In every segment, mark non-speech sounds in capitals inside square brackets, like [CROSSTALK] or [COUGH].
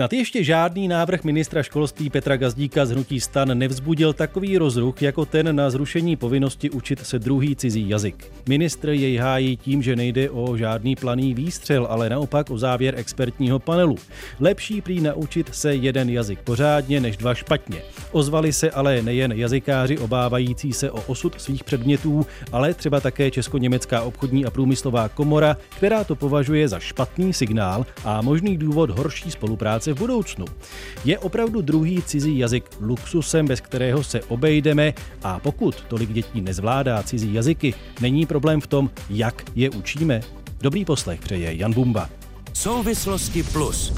Snad ještě žádný návrh ministra školství Petra Gazdíka z Hnutí stan nevzbudil takový rozruch jako ten na zrušení povinnosti učit se druhý cizí jazyk. Ministr jej hájí tím, že nejde o žádný planý výstřel, ale naopak o závěr expertního panelu. Lepší prý naučit se jeden jazyk pořádně než dva špatně. Ozvali se ale nejen jazykáři obávající se o osud svých předmětů, ale třeba také Česko-německá obchodní a průmyslová komora, která to považuje za špatný signál a možný důvod horší spolupráce v budoucnu. Je opravdu druhý cizí jazyk luxusem, bez kterého se obejdeme a pokud tolik dětí nezvládá cizí jazyky, není problém v tom, jak je učíme? Dobrý poslech přeje Jan Bumba. Souvislosti plus.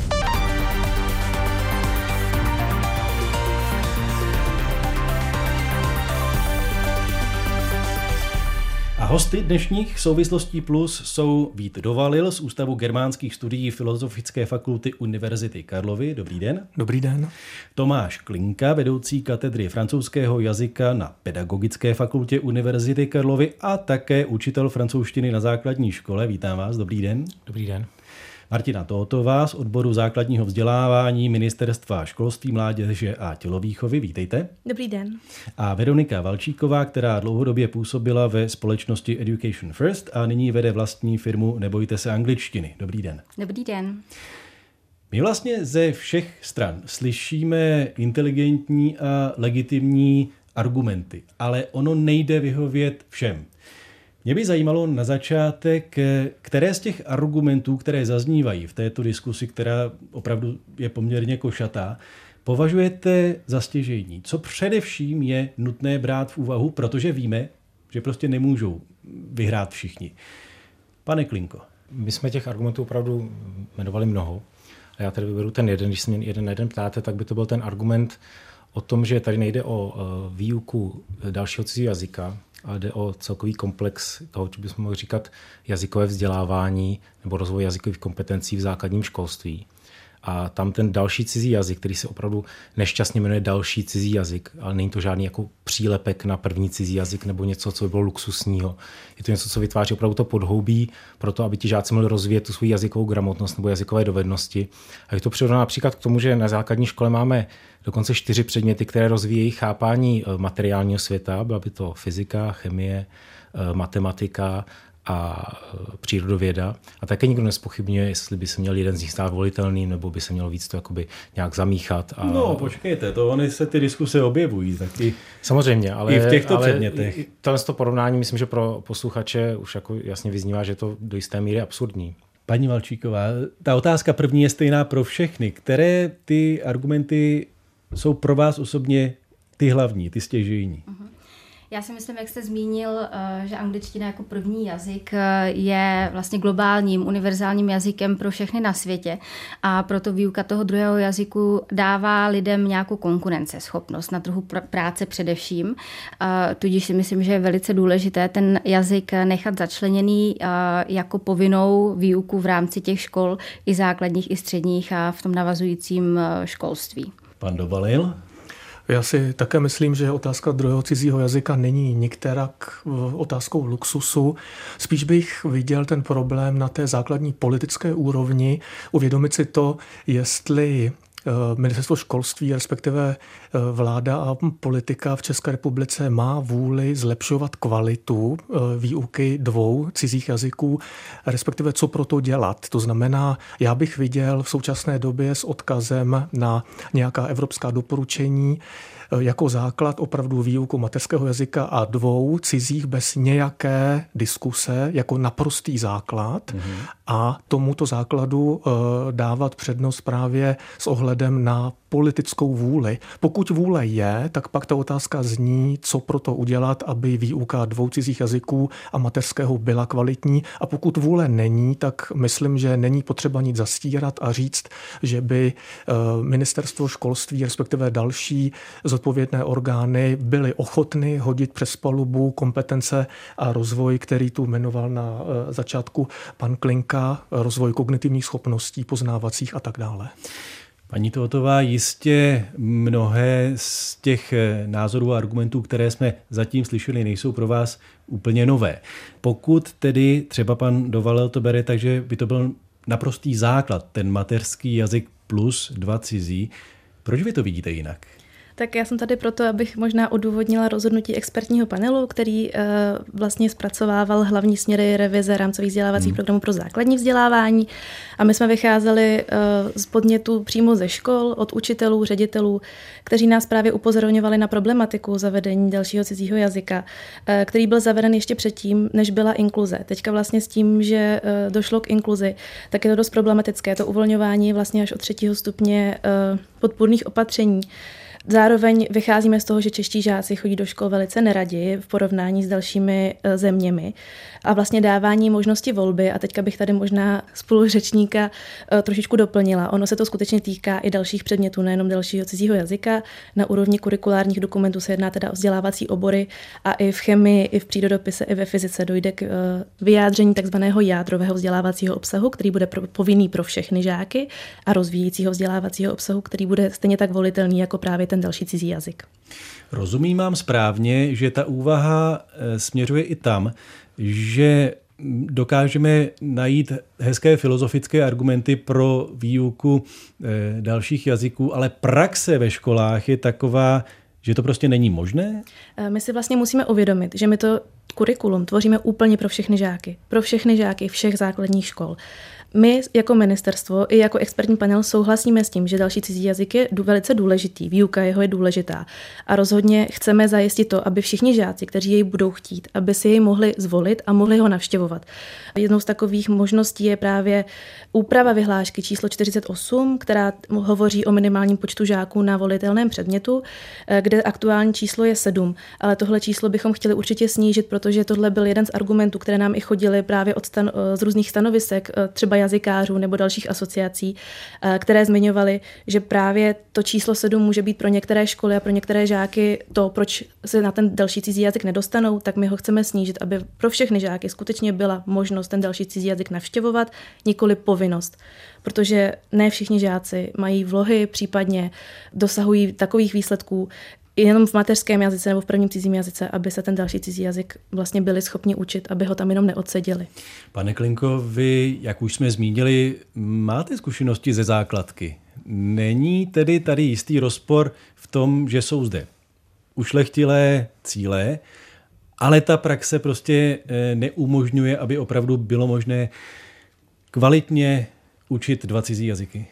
Hosty dnešních souvislostí plus jsou Vít Dovalil z Ústavu germánských studií Filozofické fakulty Univerzity Karlovy. Dobrý den. Dobrý den. Tomáš Klinka, vedoucí katedry francouzského jazyka na Pedagogické fakultě Univerzity Karlovy a také učitel francouzštiny na základní škole. Vítám vás. Dobrý den. Dobrý den. Martina Tohotová z odboru základního vzdělávání Ministerstva školství, mládeže a tělovýchovy. Vítejte. Dobrý den. A Veronika Valčíková, která dlouhodobě působila ve společnosti Education First a nyní vede vlastní firmu Nebojte se angličtiny. Dobrý den. Dobrý den. My vlastně ze všech stran slyšíme inteligentní a legitimní argumenty, ale ono nejde vyhovět všem. Mě by zajímalo na začátek, které z těch argumentů, které zaznívají v této diskusi, která opravdu je poměrně košatá, považujete za stěžejní? Co především je nutné brát v úvahu, protože víme, že prostě nemůžou vyhrát všichni. Pane Klinko. My jsme těch argumentů opravdu jmenovali mnoho. A já tady vyberu ten jeden, když se mě jeden na jeden ptáte, tak by to byl ten argument o tom, že tady nejde o eh, výuku dalšího cizího jazyka, ale jde o celkový komplex toho, co bychom mohli říkat jazykové vzdělávání nebo rozvoj jazykových kompetencí v základním školství. A tam ten další cizí jazyk, který se opravdu nešťastně jmenuje další cizí jazyk, ale není to žádný jako přílepek na první cizí jazyk nebo něco, co by bylo luxusního. Je to něco, co vytváří opravdu to podhoubí pro to, aby ti žáci mohli rozvíjet tu svou jazykovou gramotnost nebo jazykové dovednosti. A je to přirovnáno například k tomu, že na základní škole máme dokonce čtyři předměty, které rozvíjejí chápání eh, materiálního světa. Byla by to fyzika, chemie, eh, matematika a e, přírodověda. A také nikdo nespochybňuje, jestli by se měl jeden z nich stát volitelný, nebo by se mělo víc to jakoby nějak zamíchat. A... No, počkejte, to oni se ty diskuse objevují taky. Samozřejmě, ale i v těchto ale předmětech. Tohle to porovnání, myslím, že pro posluchače už jako jasně vyznívá, že to do jisté míry absurdní. Paní Valčíková, ta otázka první je stejná pro všechny. Které ty argumenty jsou pro vás osobně ty hlavní, ty stěžejní? Uh-huh. Já si myslím, jak jste zmínil, eh, že angličtina jako první jazyk eh, je vlastně globálním, univerzálním jazykem pro všechny na světě a proto výuka toho druhého jazyku dává lidem nějakou konkurenceschopnost na trhu práce především. Tudíž si myslím, že je velice důležité ten jazyk nechat začleněný eh, jako povinnou výuku v rámci těch škol i základních, i středních a v tom navazujícím školství. Pan Dobalil? Já si také myslím, že otázka druhého cizího jazyka není nikterak otázkou luxusu. Spíš bych viděl ten problém na té základní politické úrovni, uvědomit si to, jestli ministerstvo školství, respektive eh, vláda a politika v České republice má vůli zlepšovat kvalitu eh, výuky dvou cizích jazyků, respektive co pro to dělat. To znamená, já bych viděl v současné době s odkazem na nějaká evropská doporučení, jako základ opravdu výuku mateřského jazyka a dvou cizích bez nějaké diskuse jako naprostý základ mm-hmm. a tomuto základu dávat přednost právě s ohledem na politickou vůli. Pokud vůle je, tak pak ta otázka zní, co pro to udělat, aby výuka dvou cizích jazyků a mateřského byla kvalitní. A pokud vůle není, tak myslím, že není potřeba nic zastírat a říct, že by eh, ministerstvo školství, respektive další zodpovědné orgány byly ochotny hodit přes palubu kompetence a rozvoj, který tu jmenoval na eh, začátku pan Klinka, rozvoj kognitivních schopností, poznávacích a tak dále. Paní Tohotová, jistě mnohé z těch eh, názorů a argumentů, které jsme zatím slyšeli, nejsou pro vás úplně nové. Pokud tedy třeba pan Dovalel to bere, takže by to byl naprostý základ, ten mateřský jazyk plus dva cizí. Proč vy to vidíte jinak? Tak já jsem tady proto, abych možná odůvodnila rozhodnutí expertního panelu, který uh, vlastně zpracovával hlavní směry revize rámcových vzdělávacích hmm. programů pro základní vzdělávání. A my jsme vycházeli uh, z podnětů přímo ze škol, od učitelů, ředitelů, kteří nás právě upozorňovali na problematiku zavedení dalšího cizího jazyka, uh, který byl zaveden ještě předtím, než byla inkluze. Teďka vlastně s tím, že uh, došlo k inkluzi, tak je to dost problematické. To uvolňování vlastně až od třetího stupně uh, podpůrných opatření. Zároveň vycházíme z toho, že čeští žáci chodí do škol velice neradi v porovnání s dalšími e, zeměmi a vlastně dávání možnosti volby. A teďka bych tady možná spoluřečníka e, trošičku doplnila. Ono se to skutečně týká i dalších předmětů, nejenom dalšího cizího jazyka. Na úrovni kurikulárních dokumentů se jedná teda o vzdělávací obory a i v chemii, i v přírodopise, i ve fyzice dojde k e, vyjádření takzvaného jádrového vzdělávacího obsahu, který bude povinný pro všechny žáky a rozvíjícího vzdělávacího obsahu, který bude stejně tak volitelný jako právě ten další cizí jazyk. Rozumím vám správně, že ta úvaha eh, směřuje i tam, že dokážeme najít hezké filozofické argumenty pro výuku eh, dalších jazyků, ale praxe ve školách je taková, že to prostě není možné? Eh, my si vlastně musíme uvědomit, že my to kurikulum tvoříme úplně pro všechny žáky. Pro všechny žáky všech základních škol. My jako ministerstvo i jako expertní panel souhlasíme s tím, že další cizí jazyk je velice důležitý, výuka jeho je důležitá a rozhodně chceme zajistit to, aby všichni žáci, kteří jej budou chtít, aby si jej mohli zvolit a mohli ho navštěvovat. Jednou z takových možností je právě úprava vyhlášky číslo 48, která hovoří o minimálním počtu žáků na volitelném předmětu, eh, kde aktuální číslo je 7, ale tohle číslo bychom chtěli určitě snížit, protože tohle byl jeden z argumentů, které nám i chodily právě od stan- eh, z různých stanovisek, eh, třeba jazykářů nebo dalších asociací, eh, které zmiňovaly, že právě to číslo 7 může být pro některé školy a pro některé žáky to, proč se na ten další cizí jazyk nedostanou, tak my ho chceme snížit, aby pro všechny žáky skutečně byla možnost ten další cizí jazyk navštěvovat, nikoli povinnost. Protože ne všichni žáci mají vlohy, případně dosahují takových výsledků, jenom v mateřském jazyce nebo v prvním cizím jazyce, aby se ten další cizí jazyk vlastně byli schopni učit, aby ho tam jenom neodseděli. Pane Klinko, vy, jak už jsme zmínili, máte zkušenosti ze základky. Není tedy tady jistý rozpor v tom, že jsou zde ušlechtilé cíle, ale ta praxe prostě eh, neumožňuje, aby opravdu bylo možné kvalitně učit dva cizí jazyky?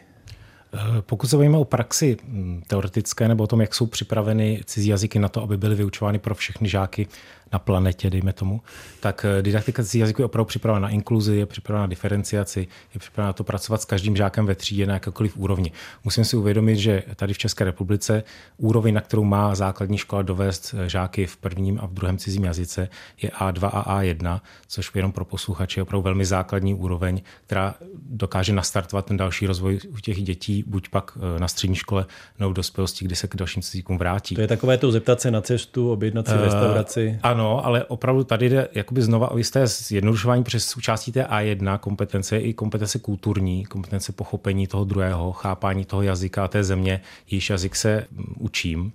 Eh, pokud se bavíme o praxi hm, teoretické nebo o tom, jak jsou připraveny cizí jazyky na to, aby byly vyučovány pro všechny žáky, na planetě, dejme tomu, tak eh, didaktika jazyku je opravdu připravena na inkluzi, je připravena na diferenciaci, je připravena na to pracovat s každým žákem ve třídě na jakékoliv úrovni. Musím si uvědomit, že tady v České republice úroveň, na kterou má základní škola dovést eh, žáky v prvním a v druhém cizím jazyce, je A2 a A1, což jenom pro posluchače je opravdu velmi základní úroveň, která dokáže nastartovat ten další rozvoj u těch dětí, buď pak eh, na střední škole nebo v dospělosti, kdy se k dalším cizíkům vrátí. To je takové to zeptat se na cestu, objednat si uh, restauraci. Ano, ano, ale opravdu tady jde jakoby znova o jisté zjednodušování přes součástí té A1 kompetence i kompetence kulturní, kompetence pochopení toho druhého, chápání toho jazyka a té země, již jazyk se učím.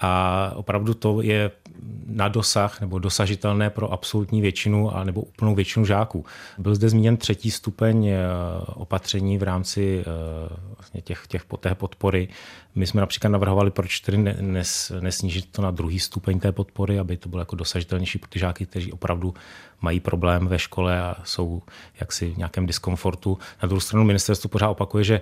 A opravdu to je na dosah nebo dosažitelné pro absolutní většinu a nebo úplnou většinu žáků. Byl zde zmíněn třetí stupeň eh, opatření v rámci eh, vlastně těch, těch té podpory. My jsme například navrhovali, proč tedy nes, nesnížit to na druhý stupeň té podpory, aby to bylo jako dosažitelnější pro ty žáky, kteří opravdu mají problém ve škole a jsou jaksi v nějakém diskomfortu. Na druhou stranu ministerstvo pořád opakuje, že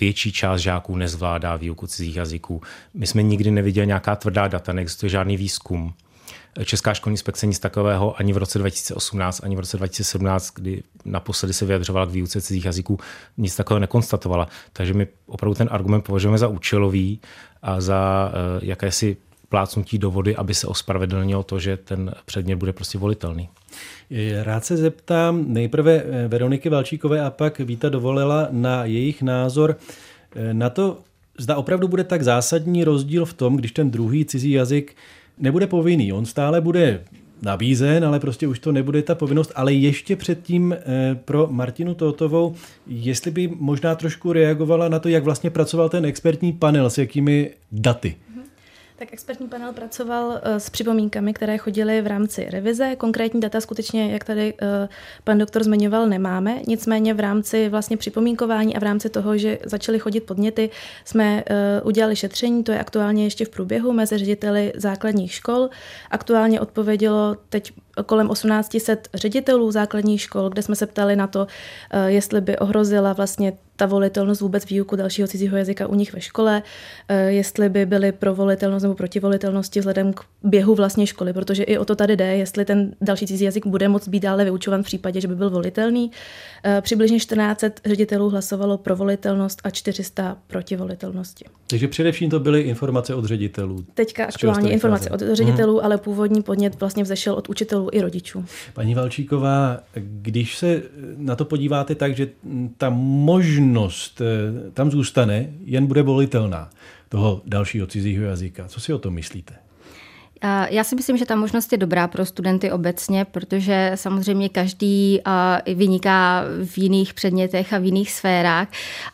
větší část žáků nezvládá výuku cizích jazyků. My jsme nikdy neviděli nějaká tvrdá data, neexistuje žádný výzkum. Česká školní inspekce nic takového ani v roce 2018, ani v roce 2017, kdy naposledy se vyjadřovala k výuce cizích jazyků, nic takového nekonstatovala. Takže my opravdu ten argument považujeme za účelový a za uh, jakési plácnutí do vody, aby se ospravedlnilo to, že ten předmět bude prostě volitelný. Rád se zeptám nejprve eh, Veroniky Valčíkové a pak Víta dovolila na jejich názor eh, na to, zda opravdu bude tak zásadní rozdíl v tom, když ten druhý cizí jazyk nebude povinný. On stále bude nabízen, ale prostě už to nebude ta povinnost. Ale ještě předtím eh, pro Martinu Totovou, jestli by možná trošku reagovala na to, jak vlastně pracoval ten expertní panel, s jakými daty. Tak expertní panel pracoval eh, s připomínkami, které chodily v rámci revize. Konkrétní data skutečně, jak tady eh, pan doktor zmiňoval, nemáme. Nicméně v rámci vlastně připomínkování a v rámci toho, že začaly chodit podněty, jsme eh, udělali šetření, to je aktuálně ještě v průběhu mezi řediteli základních škol. Aktuálně odpovědělo teď kolem 1800 ředitelů základních škol, kde jsme se ptali na to, jestli by ohrozila vlastně ta volitelnost vůbec výuku dalšího cizího jazyka u nich ve škole, eh, jestli by byly pro volitelnost nebo proti volitelnosti vzhledem k běhu vlastně školy, protože i o to tady jde, jestli ten další cizí jazyk bude moct být dále vyučovan v případě, že by byl volitelný. Eh, přibližně 14 ředitelů hlasovalo pro volitelnost a 400 proti volitelnosti. Takže především to byly informace od ředitelů. Teďka aktuálně informace od ředitelů, hmm. ale původní podnět vlastně vzešel od učitelů i rodičů. Paní Valčíková, když se na to podíváte tak, že ta možnost eh, tam zůstane, jen bude volitelná toho dalšího cizího jazyka. Co si o tom myslíte? Já si myslím, že ta možnost je dobrá pro studenty obecně, protože samozřejmě každý vyniká v jiných předmětech a v jiných sférách.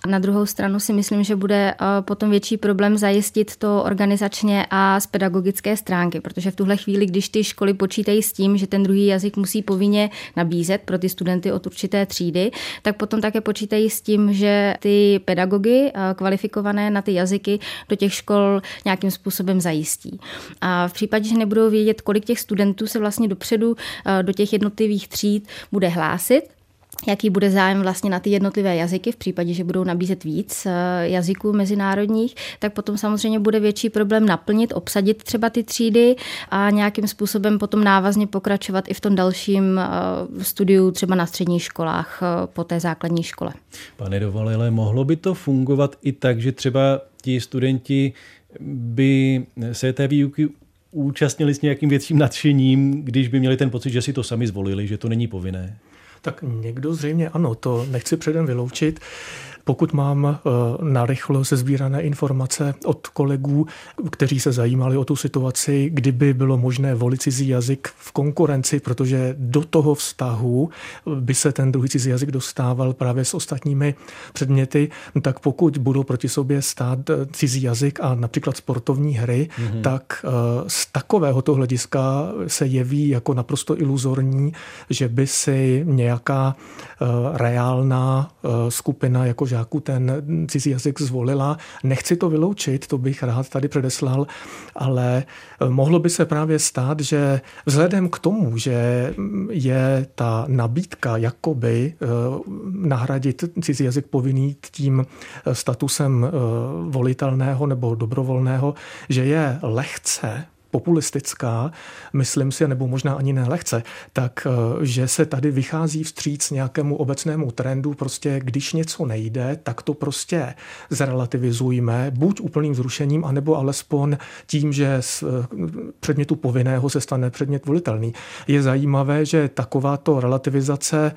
A na druhou stranu si myslím, že bude potom větší problém zajistit to organizačně a z pedagogické stránky, protože v tuhle chvíli, když ty školy počítají s tím, že ten druhý jazyk musí povinně nabízet pro ty studenty od určité třídy, tak potom také počítají s tím, že ty pedagogy kvalifikované na ty jazyky do těch škol nějakým způsobem zajistí. A v případě, že nebudou vědět, kolik těch studentů se vlastně dopředu eh, do těch jednotlivých tříd bude hlásit, jaký bude zájem vlastně na ty jednotlivé jazyky v případě, že budou nabízet víc eh, jazyků mezinárodních, tak potom samozřejmě bude větší problém naplnit, obsadit třeba ty třídy a nějakým způsobem potom návazně pokračovat i v tom dalším eh, studiu třeba na středních školách po té základní škole. Pane Dovalile, mohlo by to fungovat i tak, že třeba ti studenti by se té výuky účastnili s nějakým větším nadšením, když by měli ten pocit, že si to sami zvolili, že to není povinné? Tak někdo zřejmě ano, to nechci předem vyloučit. Pokud mám eh, narychlo sezbírané informace od kolegů, kteří se zajímali o tu situaci, kdyby bylo možné volit cizí jazyk v konkurenci, protože do toho vztahu by se ten druhý cizí jazyk dostával právě s ostatními předměty, tak pokud budou proti sobě stát eh, cizí jazyk a například sportovní hry, mm-hmm. tak eh, z takovéhoto hlediska se jeví jako naprosto iluzorní, že by si nějaká reálná skupina jako žáků ten cizí jazyk zvolila. Nechci to vyloučit, to bych rád tady předeslal, ale eh, mohlo by se právě stát, že vzhledem k tomu, že je ta nabídka jakoby eh, nahradit cizí jazyk povinný tím eh, statusem volitelného nebo dobrovolného, že je lehce populistická, myslím si, nebo možná ani nelehce, tak eh, že se tady vychází vstříc nějakému obecnému trendu, prostě když něco nejde, tak to prostě zrelativizujme, buď úplným zrušením, anebo alespoň tím, že z eh, předmětu povinného se stane předmět volitelný. Je zajímavé, že takováto relativizace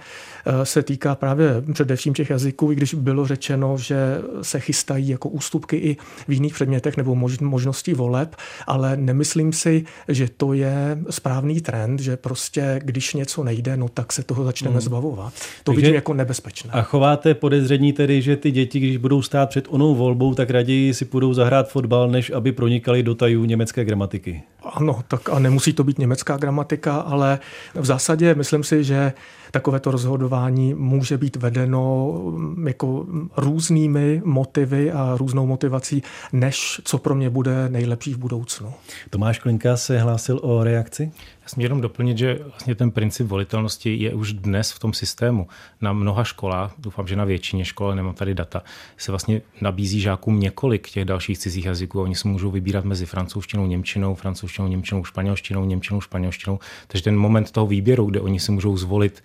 se týká právě především těch jazyků, i když bylo řečeno, že se chystají jako ústupky i v jiných předmětech nebo možností voleb, ale nemyslím myslím si, že to je správný trend, že prostě když něco nejde, no tak se toho začneme hmm. zbavovat. To Takže, vidím jako nebezpečné. A chováte podezření tedy, že ty děti, když budou stát před onou volbou, tak raději si půjdou zahrát fotbal, než aby pronikali do tajů německé gramatiky? Ano, tak a nemusí to být německá gramatika, ale v zásadě myslím si, že takovéto rozhodování může být vedeno mm, jako různými motivy a různou motivací, než co pro mě bude nejlepší v budoucnu. Tomáš Klinka se hlásil o reakci? Já jsem jenom doplnit, že vlastně ten princip volitelnosti je už dnes v tom systému. Na mnoha školách, doufám, že na většině škol, nemám tady data, se vlastně nabízí žákům několik těch dalších cizích jazyků. Oni si můžou vybírat mezi francouzštinou, němčinou, francouzštinou, němčinou, španělštinou, němčinou, španělštinou. Takže ten moment toho výběru, kde oni si můžou zvolit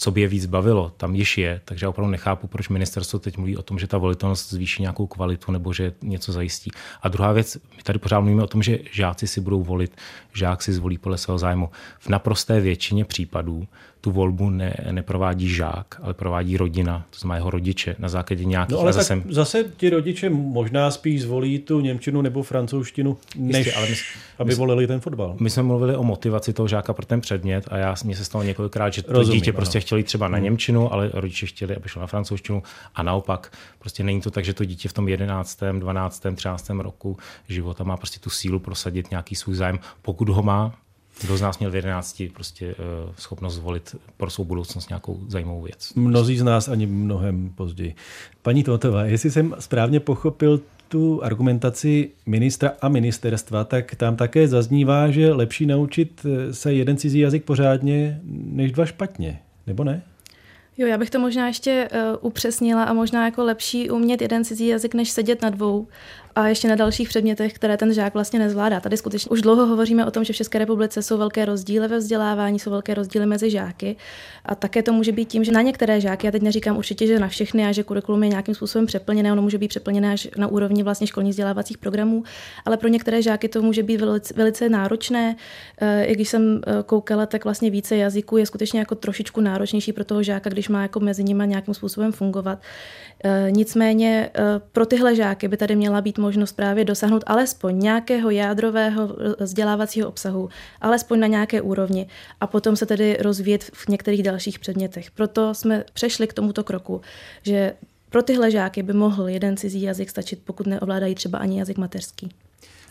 co by je víc bavilo, tam již je. Takže já opravdu nechápu, proč ministerstvo teď mluví o tom, že ta volitelnost zvýší nějakou kvalitu nebo že něco zajistí. A druhá věc, my tady pořád mluvíme o tom, že žáci si budou volit, žák si zvolí podle svého zájmu. V naprosté většině případů tu volbu ne, neprovádí žák, ale provádí rodina, to znamená jeho rodiče na základě nějakých... No ale zase... zase ti rodiče možná spíš zvolí tu Němčinu nebo francouzštinu, než Jistě, ale my, aby my, volili ten fotbal. My jsme mluvili o motivaci toho žáka pro ten předmět a já mně se stalo několikrát, že to Rozumím, dítě prostě chtěli třeba na hmm. Němčinu, ale rodiče chtěli, aby šlo na francouzštinu a naopak. Prostě není to tak, že to dítě v tom 11., 12., 13. roku života má prostě tu sílu prosadit nějaký svůj zájem, pokud ho má, kdo z nás měl v 11 prostě uh, schopnost zvolit pro svou budoucnost nějakou zajímavou věc. Mnozí z nás ani mnohem později. Paní Totová, jestli jsem správně pochopil tu argumentaci ministra a ministerstva, tak tam také zaznívá, že lepší naučit eh, se jeden cizí jazyk pořádně, než dva špatně, nebo ne? Jo, já bych to možná ještě uh, upřesnila a možná jako lepší umět jeden cizí jazyk, než sedět na dvou a ještě na dalších předmětech, které ten žák vlastně nezvládá. Tady skutečně už dlouho hovoříme o tom, že v České republice jsou velké rozdíly ve vzdělávání, jsou velké rozdíly mezi žáky a také to může být tím, že na některé žáky, já teď neříkám určitě, že na všechny a že kurikulum je nějakým způsobem přeplněné, ono může být přeplněné až na úrovni vlastně školních vzdělávacích programů, ale pro některé žáky to může být velice, velice náročné. Eh, I když jsem eh, koukala, tak vlastně více jazyků je skutečně jako trošičku náročnější pro toho žáka, když má jako mezi nimi nějakým způsobem fungovat. Eh, nicméně pro tyhle žáky by tady měla být možnost právě dosáhnout alespoň nějakého jádrového vzdělávacího obsahu, alespoň na nějaké úrovni a potom se tedy rozvíjet v některých dalších předmětech. Proto jsme přešli k tomuto kroku, že pro tyhle žáky by mohl jeden cizí jazyk stačit, pokud neovládají třeba ani jazyk mateřský.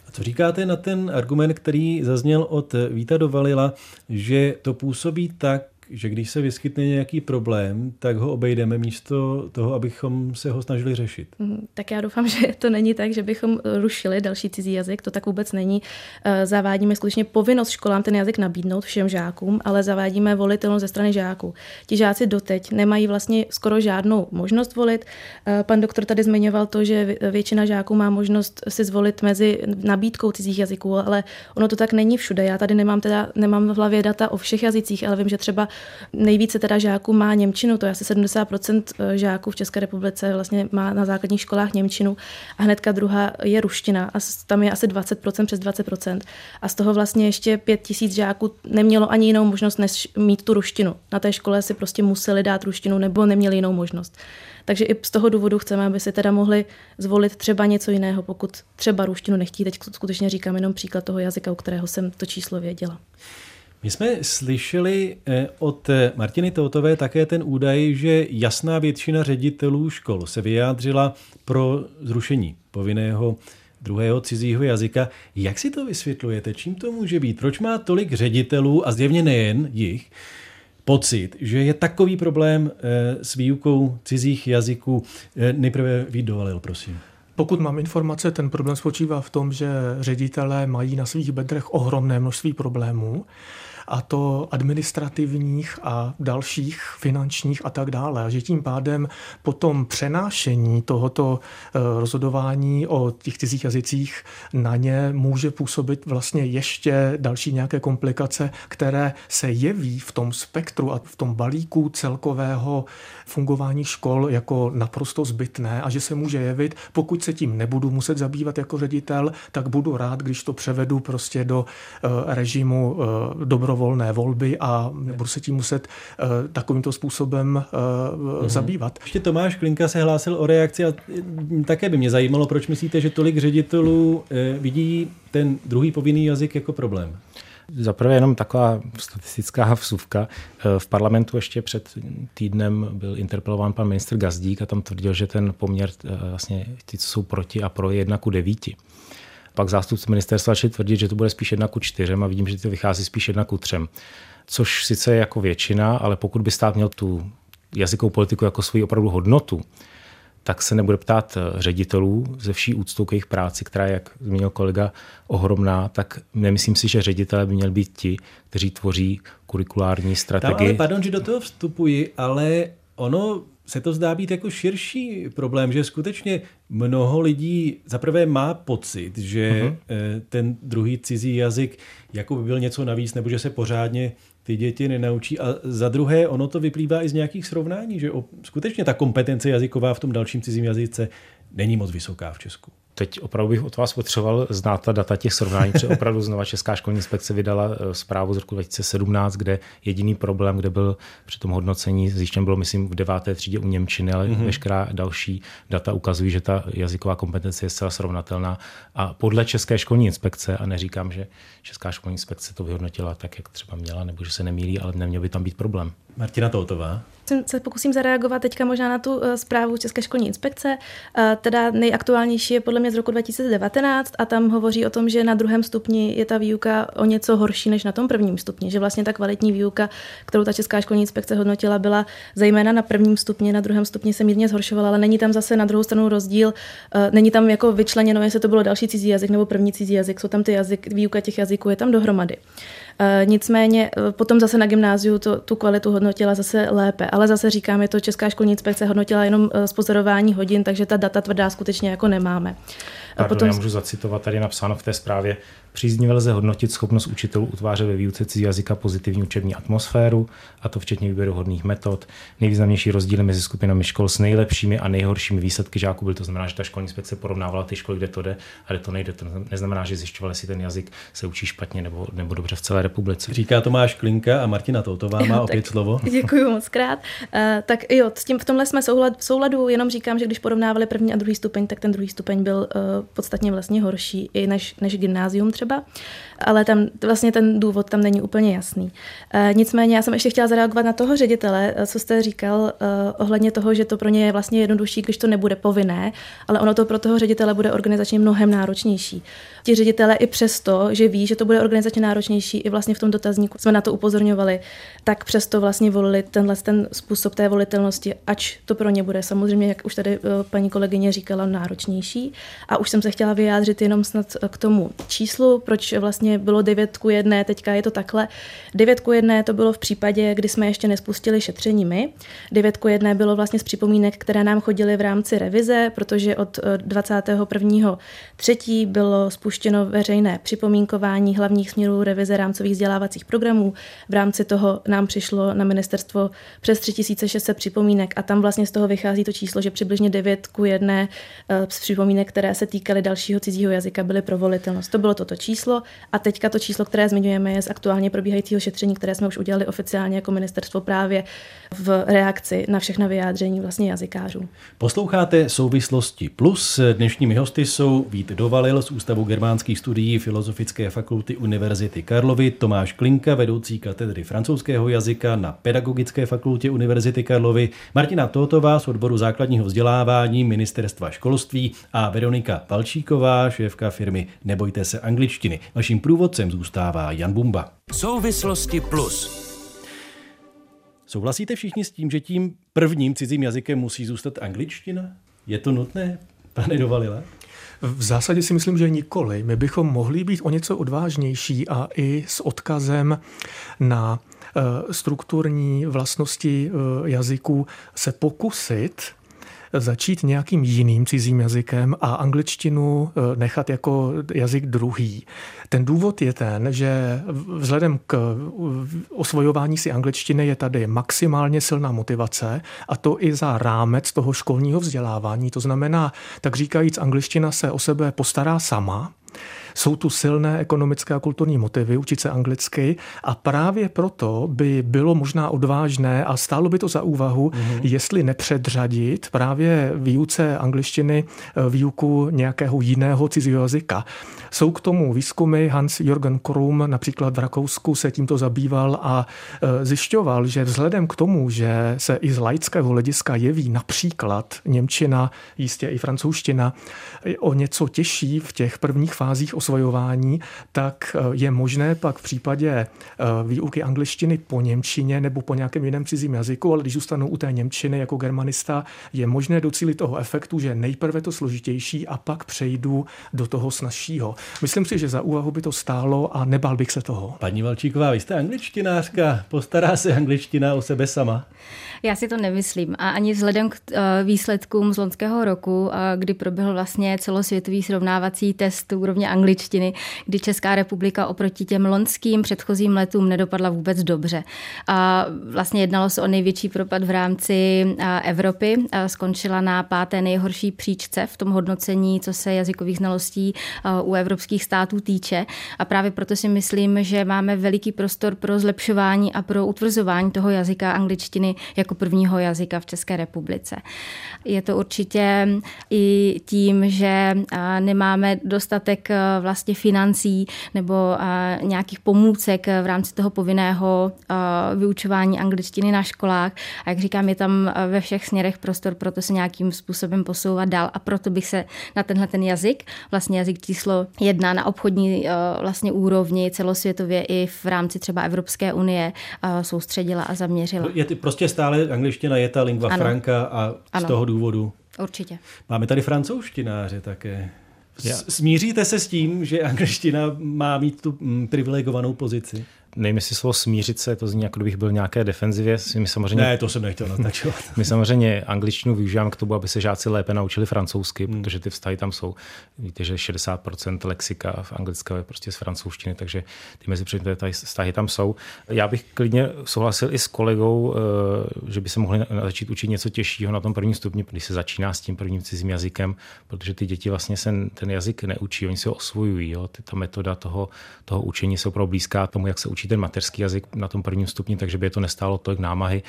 A co říkáte na ten argument, který zazněl od Víta Dovalila, že to působí tak, že když se vyskytne nějaký problém, tak ho obejdeme místo toho, abychom se ho snažili řešit. Mhm, tak já doufám, [LAUGHS] že to není tak, že bychom rušili další cizí jazyk, to tak vůbec není. Eh, zavádíme skutečně povinnost školám ten jazyk nabídnout všem žákům, ale zavádíme volitelnost ze strany žáků. Ti žáci doteď nemají vlastně skoro žádnou možnost volit. Eh, pan doktor tady zmiňoval to, že většina žáků má možnost si zvolit mezi nabídkou cizích jazyků, ale ono to tak není všude. Já tady nemám teda nemám v hlavě data o všech jazycích, ale vím, že třeba Nejvíce teda žáků má Němčinu, to je asi 70% eh, žáků v České republice vlastně má na základních školách Němčinu a hnedka druhá je ruština a tam je asi 20%, přes 20%. A z toho vlastně ještě 5 tisíc žáků nemělo ani jinou možnost, než mít tu ruštinu. Na té škole si prostě museli dát ruštinu nebo neměli jinou možnost. Takže i z toho důvodu chceme, aby si teda mohli zvolit třeba něco jiného, pokud třeba ruštinu nechtí. Teď skutečně říkám jenom příklad toho jazyka, u kterého jsem to číslo věděla. My jsme slyšeli eh, od eh, Martiny Toutové také ten údaj, že jasná většina ředitelů škol se vyjádřila pro zrušení povinného druhého cizího jazyka. Jak si to vysvětlujete? Čím to může být? Proč má tolik ředitelů, a zjevně nejen jich, pocit, že je takový problém eh, s výukou cizích jazyků? Nejprve Vít dovalil, prosím. Pokud mám informace, ten problém spočívá v tom, že ředitelé mají na svých bedrech ohromné množství problémů a to administrativních a dalších finančních a tak dále. A že tím pádem potom přenášení tohoto eh, rozhodování o těch cizích jazycích na ně může působit vlastně ještě další nějaké komplikace, které se jeví v tom spektru a v tom balíku celkového fungování škol jako naprosto zbytné a že se může jevit, pokud se tím nebudu muset zabývat jako ředitel, tak budu rád, když to převedu prostě do uh, režimu uh, dobrovolné volby a budu se tím muset uh, takovýmto způsobem uh, mhm. zabývat. Ještě Tomáš Klinka se hlásil o reakci a také by mě zajímalo, proč myslíte, že tolik ředitelů uh, vidí ten druhý povinný jazyk jako problém? Za prvé jenom taková statistická vsuvka. V parlamentu ještě před týdnem byl interpelován pan ministr Gazdík a tam tvrdil, že ten poměr eh, vlastně ty, co jsou proti a pro je jedna ku devíti. Pak zástupce ministerstva začali tvrdit, že to bude spíš jedna ku čtyřem a vidím, že to vychází spíš jedna ku třem. Což sice je jako většina, ale pokud by stát měl tu jazykovou politiku jako svoji opravdu hodnotu, tak se nebude ptát eh, ředitelů ze vší úctou k jejich práci, která je, jak zmínil kolega, ohromná, tak nemyslím si, že ředitelé by měli být ti, kteří tvoří kurikulární strategii. Tam, ale pardon, že do toho vstupuji, ale ono se to zdá být jako širší problém, že skutečně mnoho lidí zaprvé má pocit, že uh-huh. ten druhý cizí jazyk jako by byl něco navíc, nebo že se pořádně ty děti nenaučí. A za druhé, ono to vyplývá i z nějakých srovnání, že skutečně ta kompetence jazyková v tom dalším cizím jazyce není moc vysoká v Česku. Teď opravdu bych od vás potřeboval znát ta data těch srovnání, protože opravdu znova Česká školní inspekce vydala eh, zprávu z roku 2017, kde jediný problém, kde byl při tom hodnocení zjištěn bylo, myslím, v deváté třídě u Němčiny, ale mm-hmm. veškerá další data ukazují, že ta jazyková kompetence je zcela srovnatelná. A podle České školní inspekce, a neříkám, že Česká školní inspekce to vyhodnotila tak, jak třeba měla, nebo že se nemýlí, ale neměl by tam být problém. Martina Toutová se pokusím zareagovat teďka možná na tu uh, zprávu České školní inspekce. Uh, teda nejaktuálnější je podle mě z roku 2019 a tam hovoří o tom, že na druhém stupni je ta výuka o něco horší než na tom prvním stupni. Že vlastně ta kvalitní výuka, kterou ta Česká školní inspekce hodnotila, byla zejména na prvním stupni, na druhém stupni se mírně zhoršovala, ale není tam zase na druhou stranu rozdíl. Uh, není tam jako vyčleněno, jestli to bylo další cizí jazyk nebo první cizí jazyk. Jsou tam ty jazyk, výuka těch jazyků je tam dohromady. Eh, nicméně eh, potom zase na gymnáziu to, tu kvalitu hodnotila zase lépe. Ale zase říkám, je to Česká školní inspekce hodnotila jenom z pozorování hodin, takže ta data tvrdá skutečně jako nemáme. Pardon, potom... já můžu zacitovat, tady napsáno v té zprávě, Příznivě lze hodnotit schopnost učitelů utvářet ve výuce cizí jazyka pozitivní učební atmosféru, a to včetně výběru hodných metod. Nejvýznamnější rozdíly mezi skupinami škol s nejlepšími a nejhoršími výsledky žáků byly. To znamená, že ta školní inspekce porovnávala ty školy, kde to jde a kde to nejde. To neznamená, že zjišťovali, jestli ten jazyk se učí špatně nebo, nebo dobře v celé republice. Říká Tomáš Klinka a Martina Toutová má [LAUGHS] opět slovo. [LAUGHS] Děkuji moc krát. Uh, tak jo, s tím v tomhle jsme soulad, souladu, jenom říkám, že když porovnávali první a druhý stupeň, tak ten druhý stupeň byl uh, podstatně vlastně horší i než, než gymnázium třeba, ale tam vlastně ten důvod tam není úplně jasný. E, nicméně já jsem ještě chtěla zareagovat na toho ředitele, eh, co jste říkal e, ohledně toho, že to pro ně je vlastně jednodušší, když to nebude povinné, ale ono to pro toho ředitele bude organizačně mnohem náročnější. Ti ředitele i přesto, že ví, že to bude organizačně náročnější, i vlastně v tom dotazníku jsme na to upozorňovali, tak přesto vlastně volili tenhle ten způsob té volitelnosti, ač to pro ně bude samozřejmě, jak už tady paní kolegyně říkala, náročnější. A už jsem se chtěla vyjádřit jenom snad k tomu číslu, proč vlastně bylo 9 ku 1, teďka je to takhle. 9 ku 1 to bylo v případě, kdy jsme ještě nespustili šetření my. 9 ku 1 bylo vlastně z připomínek, které nám chodily v rámci revize, protože od 21. Eh, 3. bylo spuštěno veřejné připomínkování hlavních směrů revize rámcových vzdělávacích programů. V rámci toho nám přišlo na ministerstvo přes 3600 připomínek a tam vlastně z toho vychází to číslo, že přibližně 9 ku 1 eh, z připomínek, které se týkaly dalšího cizího jazyka, byly pro volitelnost. To bylo toto číslo a teďka to číslo, které zmiňujeme, je z aktuálně probíhajícího šetření, které jsme už udělali oficiálně jako ministerstvo právě v reakci na všechna vyjádření vlastně jazykářů. Posloucháte Souvislosti Plus. Dnešními hosty jsou Vít Dovalil z Ústavu germánských studií Filozofické fakulty Univerzity Karlovy, Tomáš Klinka, vedoucí katedry francouzského jazyka na Pedagogické fakultě Univerzity Karlovy, Martina Totová z odboru základního vzdělávání Ministerstva školství a Veronika Palčíková, šéfka firmy Nebojte se angličtiny. Vaším průvodcem zůstává Jan Bumba. Souvislosti plus. Souhlasíte všichni s tím, že tím prvním cizím jazykem musí zůstat angličtina? Je to nutné, pane Dovalila? V zásadě si myslím, že nikoli. My bychom mohli být o něco odvážnější a i s odkazem na eh, strukturní vlastnosti eh, jazyků se pokusit začít nějakým jiným cizím jazykem a angličtinu eh, nechat jako jazyk druhý. Ten důvod je ten, že vzhledem k eh, osvojování si angličtiny je tady maximálně silná motivace a to i za rámec toho školního vzdělávání. To znamená, tak říkajíc, angličtina se o sebe postará sama, jsou tu silné ekonomické a kulturní motivy učit se anglicky a právě proto by bylo možná odvážné a stálo by to za úvahu, mm-hmm. jestli nepředřadit právě výuce angličtiny eh, výuku nějakého jiného cizího jazyka. Jsou k tomu výzkumy, Hans Jürgen Krum například v Rakousku se tímto zabýval a eh, zjišťoval, že vzhledem k tomu, že se i z laického hlediska jeví například Němčina, jistě i francouzština, o něco těžší v těch prvních fázích osvojování, tak eh, je možné pak v případě eh, výuky angličtiny po němčině nebo po nějakém jiném cizím jazyku, ale když zůstanou u té němčiny jako germanista, je možné docílit toho efektu, že nejprve to složitější a pak přejdu do toho snažšího. Myslím si, že za úvahu by to stálo a nebal bych se toho. Paní Valčíková, vy jste angličtinářka, postará se angličtina o sebe sama? Já si to nemyslím a ani vzhledem k eh, výsledkům z loňského roku, kdy proběhl vlastně celosvětový srovnávací test úrovně angličtiny, kdy Česká republika oproti těm lonským předchozím letům nedopadla vůbec dobře. A vlastně jednalo se o největší propad v rámci Evropy. Skončila na páté nejhorší příčce v tom hodnocení, co se jazykových znalostí u evropských států týče. A právě proto si myslím, že máme veliký prostor pro zlepšování a pro utvrzování toho jazyka angličtiny jako prvního jazyka v České republice. Je to určitě i tím, že nemáme dostatek vlastně financí nebo nějakých pomůcek v rámci toho povinného vyučování angličtiny na školách. A jak říkám, je tam ve všech směrech prostor pro to se nějakým způsobem posouvat dál a proto bych se na tenhle ten jazyk, vlastně jazyk číslo jedna na obchodní vlastně úrovni celosvětově i v rámci třeba Evropské unie soustředila a zaměřila. Je prostě stále angličtina je ta lingva ano. franca a z ano. toho důvodu. Určitě. Máme tady francouzštináře také. Smíříte se s tím, že angličtina má mít tu mm, privilegovanou pozici? Nevím, jestli slovo smířit se, to zní, jako kdybych byl v nějaké defenzivě. My samozřejmě, ne, to jsem nechtěl naznačovat. [LAUGHS] my samozřejmě angličtinu využíváme k tomu, aby se žáci lépe naučili francouzsky, hmm. protože ty vztahy tam jsou. Víte, že 60% lexika v anglické je prostě z francouzštiny, takže ty mezi vztahy tam jsou. Já bych klidně souhlasil i s kolegou, eh, že by se mohli začít učit něco těžšího na tom prvním stupni, když se začíná s tím prvním cizím jazykem, protože ty děti vlastně se ten jazyk neučí, oni se ho osvojují. Jo? Ta metoda toho, toho učení se opravdu blízká tomu, jak se učí ten mateřský jazyk na tom prvním stupni, takže by je to nestálo tolik námahy.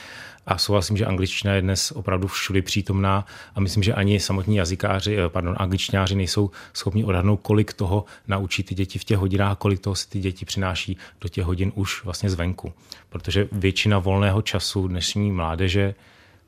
A souhlasím, že angličtina je dnes opravdu všude přítomná a myslím, že ani samotní jazykáři, eh, pardon, angličtináři nejsou schopni odhadnout, kolik toho naučí ty děti v těch hodinách, kolik toho si ty děti přináší do těch hodin už vlastně zvenku. Protože většina volného času dnešní mládeže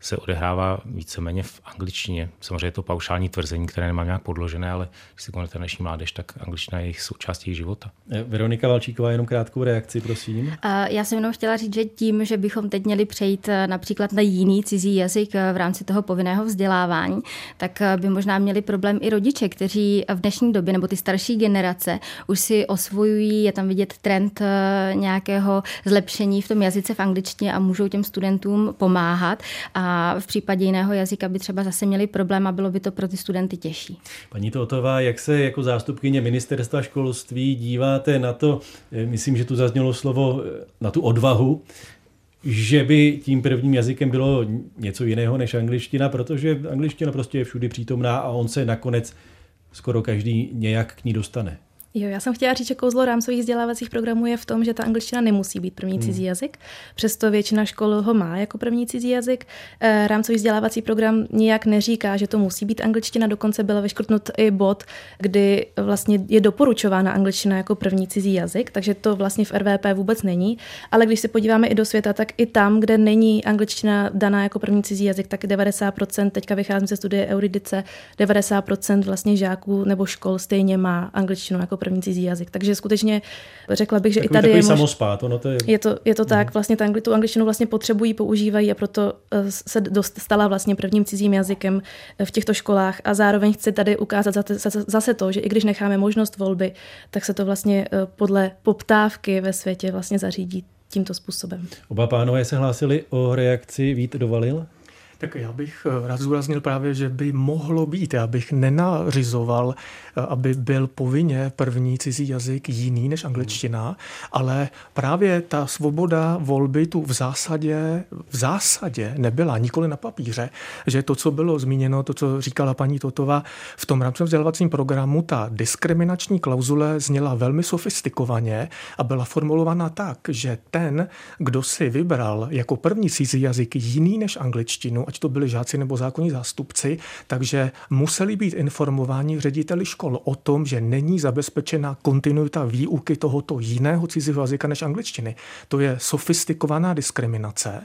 se odehrává víceméně v angličtině. Samozřejmě je to paušální tvrzení, které nemám nějak podložené, ale když si konete dnešní mládež, tak angličtina je jejich součástí jejich života. Eh, Veronika Valčíková, jenom krátkou reakci, prosím. Já jsem jenom chtěla říct, že tím, že bychom teď měli přejít eh, například na jiný cizí jazyk eh, v rámci toho povinného vzdělávání, tak by možná měli problém i rodiče, kteří v dnešní době nebo ty starší generace už si osvojují, je tam vidět trend nějakého zlepšení v tom jazyce v angličtině a můžou těm studentům pomáhat. A a v případě jiného jazyka by třeba zase měli problém a bylo by to pro ty studenty těžší. Paní Totová, jak se jako zástupkyně ministerstva školství díváte na to, eh, myslím, že tu zaznělo slovo eh, na tu odvahu, že by tím prvním jazykem bylo něco jiného než angličtina, protože angličtina prostě je všudy přítomná a on se nakonec skoro každý nějak k ní dostane. Jo, já jsem chtěla říct, že kouzlo rámcových vzdělávacích programů je v tom, že ta angličtina nemusí být první hmm. cizí jazyk, přesto většina škol ho má jako první cizí jazyk. Eh, rámcový vzdělávací program nijak neříká, že to musí být angličtina, dokonce byl vyškrtnut i bod, kdy vlastně je doporučována angličtina jako první cizí jazyk, takže to vlastně v RVP vůbec není. Ale když se podíváme i do světa, tak i tam, kde není angličtina daná jako první cizí jazyk, tak 90%, teďka vycházím ze studie Euridice, 90% vlastně žáků nebo škol stejně má angličtinu jako první cizí jazyk. Takže skutečně řekla bych, že takový, i tady je, samospát, ono to je... je to, je to tak, mhm. vlastně ta, tu angličtinu vlastně potřebují, používají a proto eh, se dost, stala vlastně prvním cizím jazykem eh, v těchto školách a zároveň chci tady ukázat zase to, že i když necháme možnost volby, tak se to vlastně eh, podle poptávky ve světě vlastně zařídí tímto způsobem. Oba pánové se hlásili o reakci Vít Dovalil? Tak já bych eh, rád zúraznil právě, že by mohlo být, já bych nenařizoval, eh, aby byl povinně první cizí jazyk jiný než angličtina, ale právě ta svoboda volby tu v zásadě, v zásadě nebyla, nikoli na papíře, že to, co bylo zmíněno, to, co říkala paní Totova, v tom rámcovém vzdělávacím programu ta diskriminační klauzule zněla velmi sofistikovaně a byla formulovaná tak, že ten, kdo si vybral jako první cizí jazyk jiný než angličtinu, ať to byli žáci nebo zákonní zástupci, takže museli být informováni řediteli škol o tom, že není zabezpečena kontinuita výuky tohoto jiného cizího jazyka než angličtiny. To je sofistikovaná diskriminace,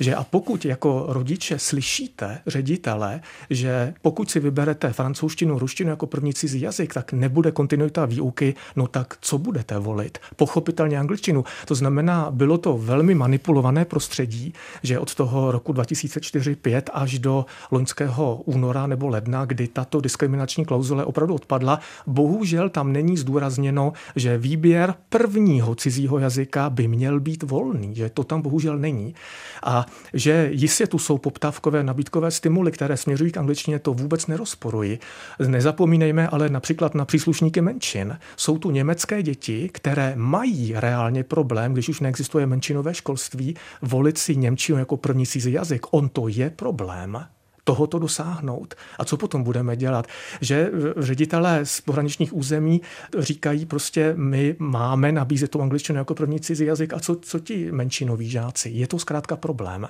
že a pokud jako rodiče slyšíte ředitele, že pokud si vyberete francouzštinu, ruštinu jako první cizí jazyk, tak nebude kontinuita výuky, no tak co budete volit? Pochopitelně angličtinu. To znamená, bylo to velmi manipulované prostředí, že od toho roku 2004 zpět až do loňského února nebo ledna, kdy tato diskriminační klauzule opravdu odpadla. Bohužel tam není zdůrazněno, že výběr prvního cizího jazyka by měl být volný, že to tam bohužel není. A že jistě tu jsou poptávkové nabídkové stimuly, které směřují k angličtině, to vůbec nerozporuji. Nezapomínejme ale například na příslušníky menšin. Jsou tu německé děti, které mají reálně problém, když už neexistuje menšinové školství, volit si Němčinu jako první cizí jazyk. On to je problém tohoto dosáhnout. A co potom budeme dělat? Že ředitelé z pohraničních území říkají prostě, my máme nabízet tu angličtinu jako první cizí jazyk a co, co ti menšinoví žáci? Je to zkrátka problém.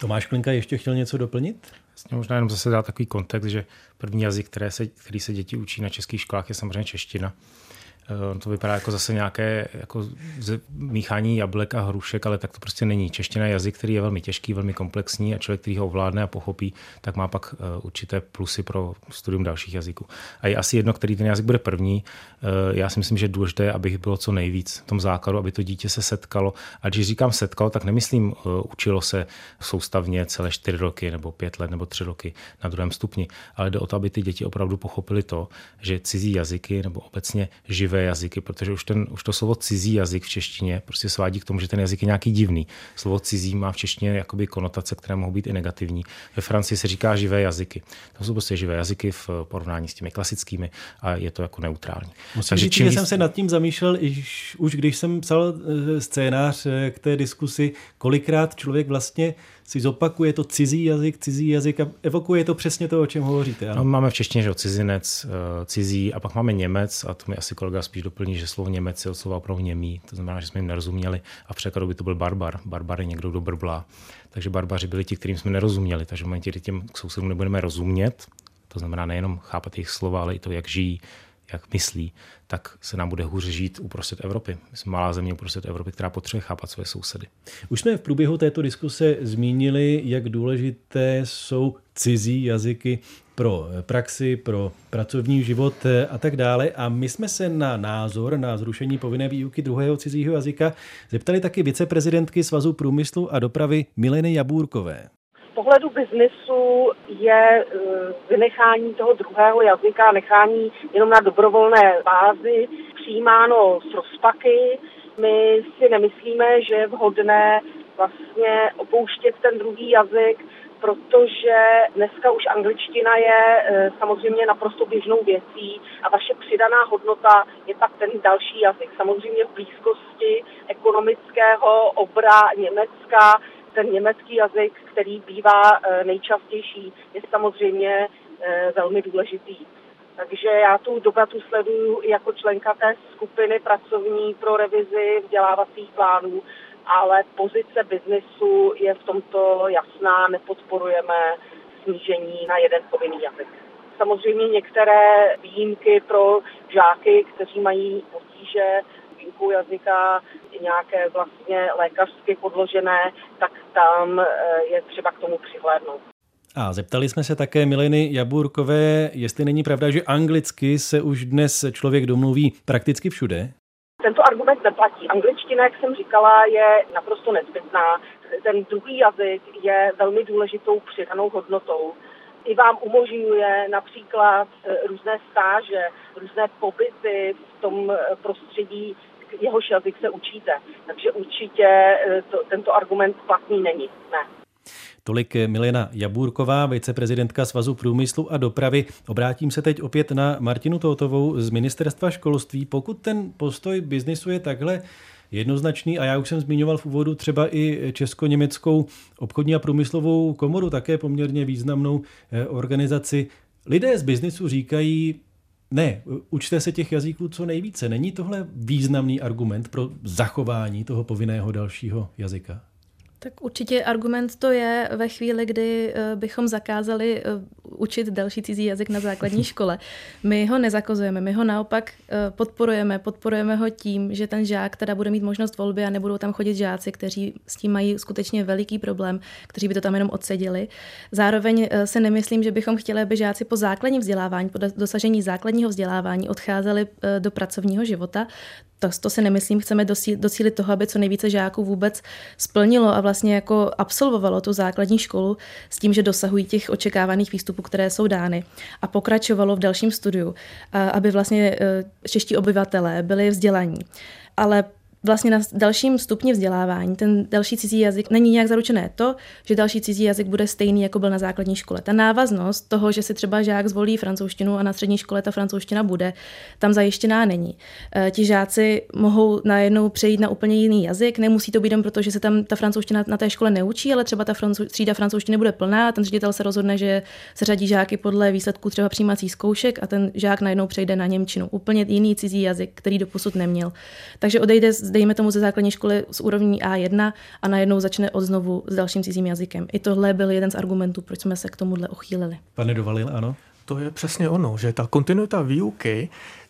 Tomáš Klinka ještě chtěl něco doplnit? Vlastně možná jenom zase dát takový kontext, že první jazyk, které se, který se děti učí na českých školách, je samozřejmě čeština. Eh, to vypadá jako zase nějaké jako míchání jablek a hrušek, ale tak to prostě není. Čeština je jazyk, který je velmi těžký, velmi komplexní a člověk, který ho ovládne a pochopí, tak má pak eh, určité plusy pro studium dalších jazyků. A je asi jedno, který ten jazyk bude první. Eh, já si myslím, že je důležité, aby bylo co nejvíc v tom základu, aby to dítě se setkalo. A když říkám setkalo, tak nemyslím, učilo se soustavně celé čtyři roky nebo pět let nebo tři roky na druhém stupni, ale jde o to, aby ty děti opravdu pochopili to, že cizí jazyky nebo obecně živé živé jazyky, protože už, ten, už to slovo cizí jazyk v češtině prostě svádí k tomu, že ten jazyk je nějaký divný. Slovo cizí má v češtině jakoby konotace, které mohou být i negativní. Ve Francii se říká živé jazyky. To jsou prostě živé jazyky v porovnání s těmi klasickými a je to jako neutrální. Musím Takže říct, čím... že jsem se nad tím zamýšlel, iž, už když jsem psal eh, scénář eh, k té diskusi, kolikrát člověk vlastně si zopakuje to cizí jazyk, cizí jazyk a evokuje to přesně to, o čem hovoříte. Ano? No, máme v češtině, že cizinec, eh, cizí a pak máme Němec a to mi asi kolega spíš doplní, že slovo Němec je od slova opravdu němý, to znamená, že jsme jim nerozuměli a v překladu by to byl barbar. Barbar je někdo, kdo brblá. Takže barbaři byli ti, kterým jsme nerozuměli. Takže v momentě, kdy těm sousedům nebudeme rozumět, to znamená nejenom chápat jejich slova, ale i to, jak žijí, jak myslí, tak se nám bude hůře žít uprostřed Evropy. My jsme malá země uprostřed Evropy, která potřebuje chápat své sousedy. Už jsme v průběhu této diskuse zmínili, jak důležité jsou cizí jazyky pro praxi, pro pracovní život a tak dále. A my jsme se na názor na zrušení povinné výuky druhého cizího jazyka zeptali taky viceprezidentky Svazu průmyslu a dopravy Mileny Jabůrkové pohledu biznesu je eh, vynechání toho druhého jazyka, nechání jenom na dobrovolné bázi, přijímáno s rozpaky. My si nemyslíme, že je vhodné vlastně opouštět ten druhý jazyk, protože dneska už angličtina je eh, samozřejmě naprosto běžnou věcí a vaše přidaná hodnota je pak ten další jazyk. Samozřejmě v blízkosti ekonomického obra Německa ten německý jazyk, který bývá eh, nejčastější, je samozřejmě eh, velmi důležitý. Takže já tu debatu sleduju jako členka té skupiny pracovní pro revizi vzdělávacích plánů, ale pozice biznesu je v tomto jasná, nepodporujeme snížení na jeden povinný jazyk. Samozřejmě některé výjimky pro žáky, kteří mají potíže výukou jazyka nějaké vlastně lékařsky podložené, tak tam eh, je třeba k tomu přihlédnout. A zeptali jsme se také Mileny Jaburkové, jestli není pravda, že anglicky se už dnes člověk domluví prakticky všude? Tento argument neplatí. Angličtina, jak jsem říkala, je naprosto nezbytná. Ten druhý jazyk je velmi důležitou přidanou hodnotou. I vám umožňuje například eh, různé stáže, různé pobyty v tom eh, prostředí, jehož jazyk se učíte. Takže určitě eh, to, tento argument platný není. Ne. Tolik Milena Jabůrková, viceprezidentka Svazu průmyslu a dopravy. Obrátím se teď opět na Martinu Totovou z Ministerstva školství. Pokud ten postoj biznisu je takhle jednoznačný a já už jsem zmiňoval v úvodu třeba i Česko-Německou obchodní a průmyslovou komoru, také poměrně významnou eh, organizaci. Lidé z biznisu říkají, ne, učte se těch jazyků co nejvíce. Není tohle významný argument pro zachování toho povinného dalšího jazyka? Tak určitě argument to je ve chvíli, kdy eh, bychom zakázali eh, učit další cizí jazyk na základní [LAUGHS] škole. My ho nezakazujeme, my ho naopak eh, podporujeme. Podporujeme ho tím, že ten žák teda bude mít možnost volby a nebudou tam chodit žáci, kteří s tím mají skutečně veliký problém, kteří by to tam jenom odseděli. Zároveň se nemyslím, že bychom chtěli, aby žáci po základním vzdělávání, po dosažení základního vzdělávání odcházeli do pracovního života To, to si nemyslím, chceme docílit, toho, aby co nejvíce žáků vůbec splnilo a vlastně jako absolvovalo tu základní školu s tím, že dosahují těch očekávaných výstupů, které jsou dány a pokračovalo v dalším studiu, aby vlastně e, čeští obyvatelé byli vzdělaní. Ale vlastně na dalším stupni vzdělávání ten další cizí jazyk není nějak zaručené to, že další cizí jazyk bude stejný, jako byl na základní škole. Ta návaznost toho, že si třeba žák zvolí francouzštinu a na střední škole ta francouzština bude, tam zajištěná není. E, ti žáci mohou najednou přejít na úplně jiný jazyk, nemusí to být jen proto, že se tam ta francouzština na té škole neučí, ale třeba ta francou, třída francouzštiny bude plná a ten ředitel se rozhodne, že se řadí žáky podle výsledků třeba přijímacích zkoušek a ten žák najednou přejde na němčinu. Úplně jiný cizí jazyk, který doposud neměl. Takže odejde dejme tomu ze základní školy z úrovní A1 a najednou začne od znovu s dalším cizím jazykem. I tohle byl jeden z argumentů, proč jsme se k tomuhle ochýlili. Pane Dovalil, ano? To je přesně ono, že ta kontinuita výuky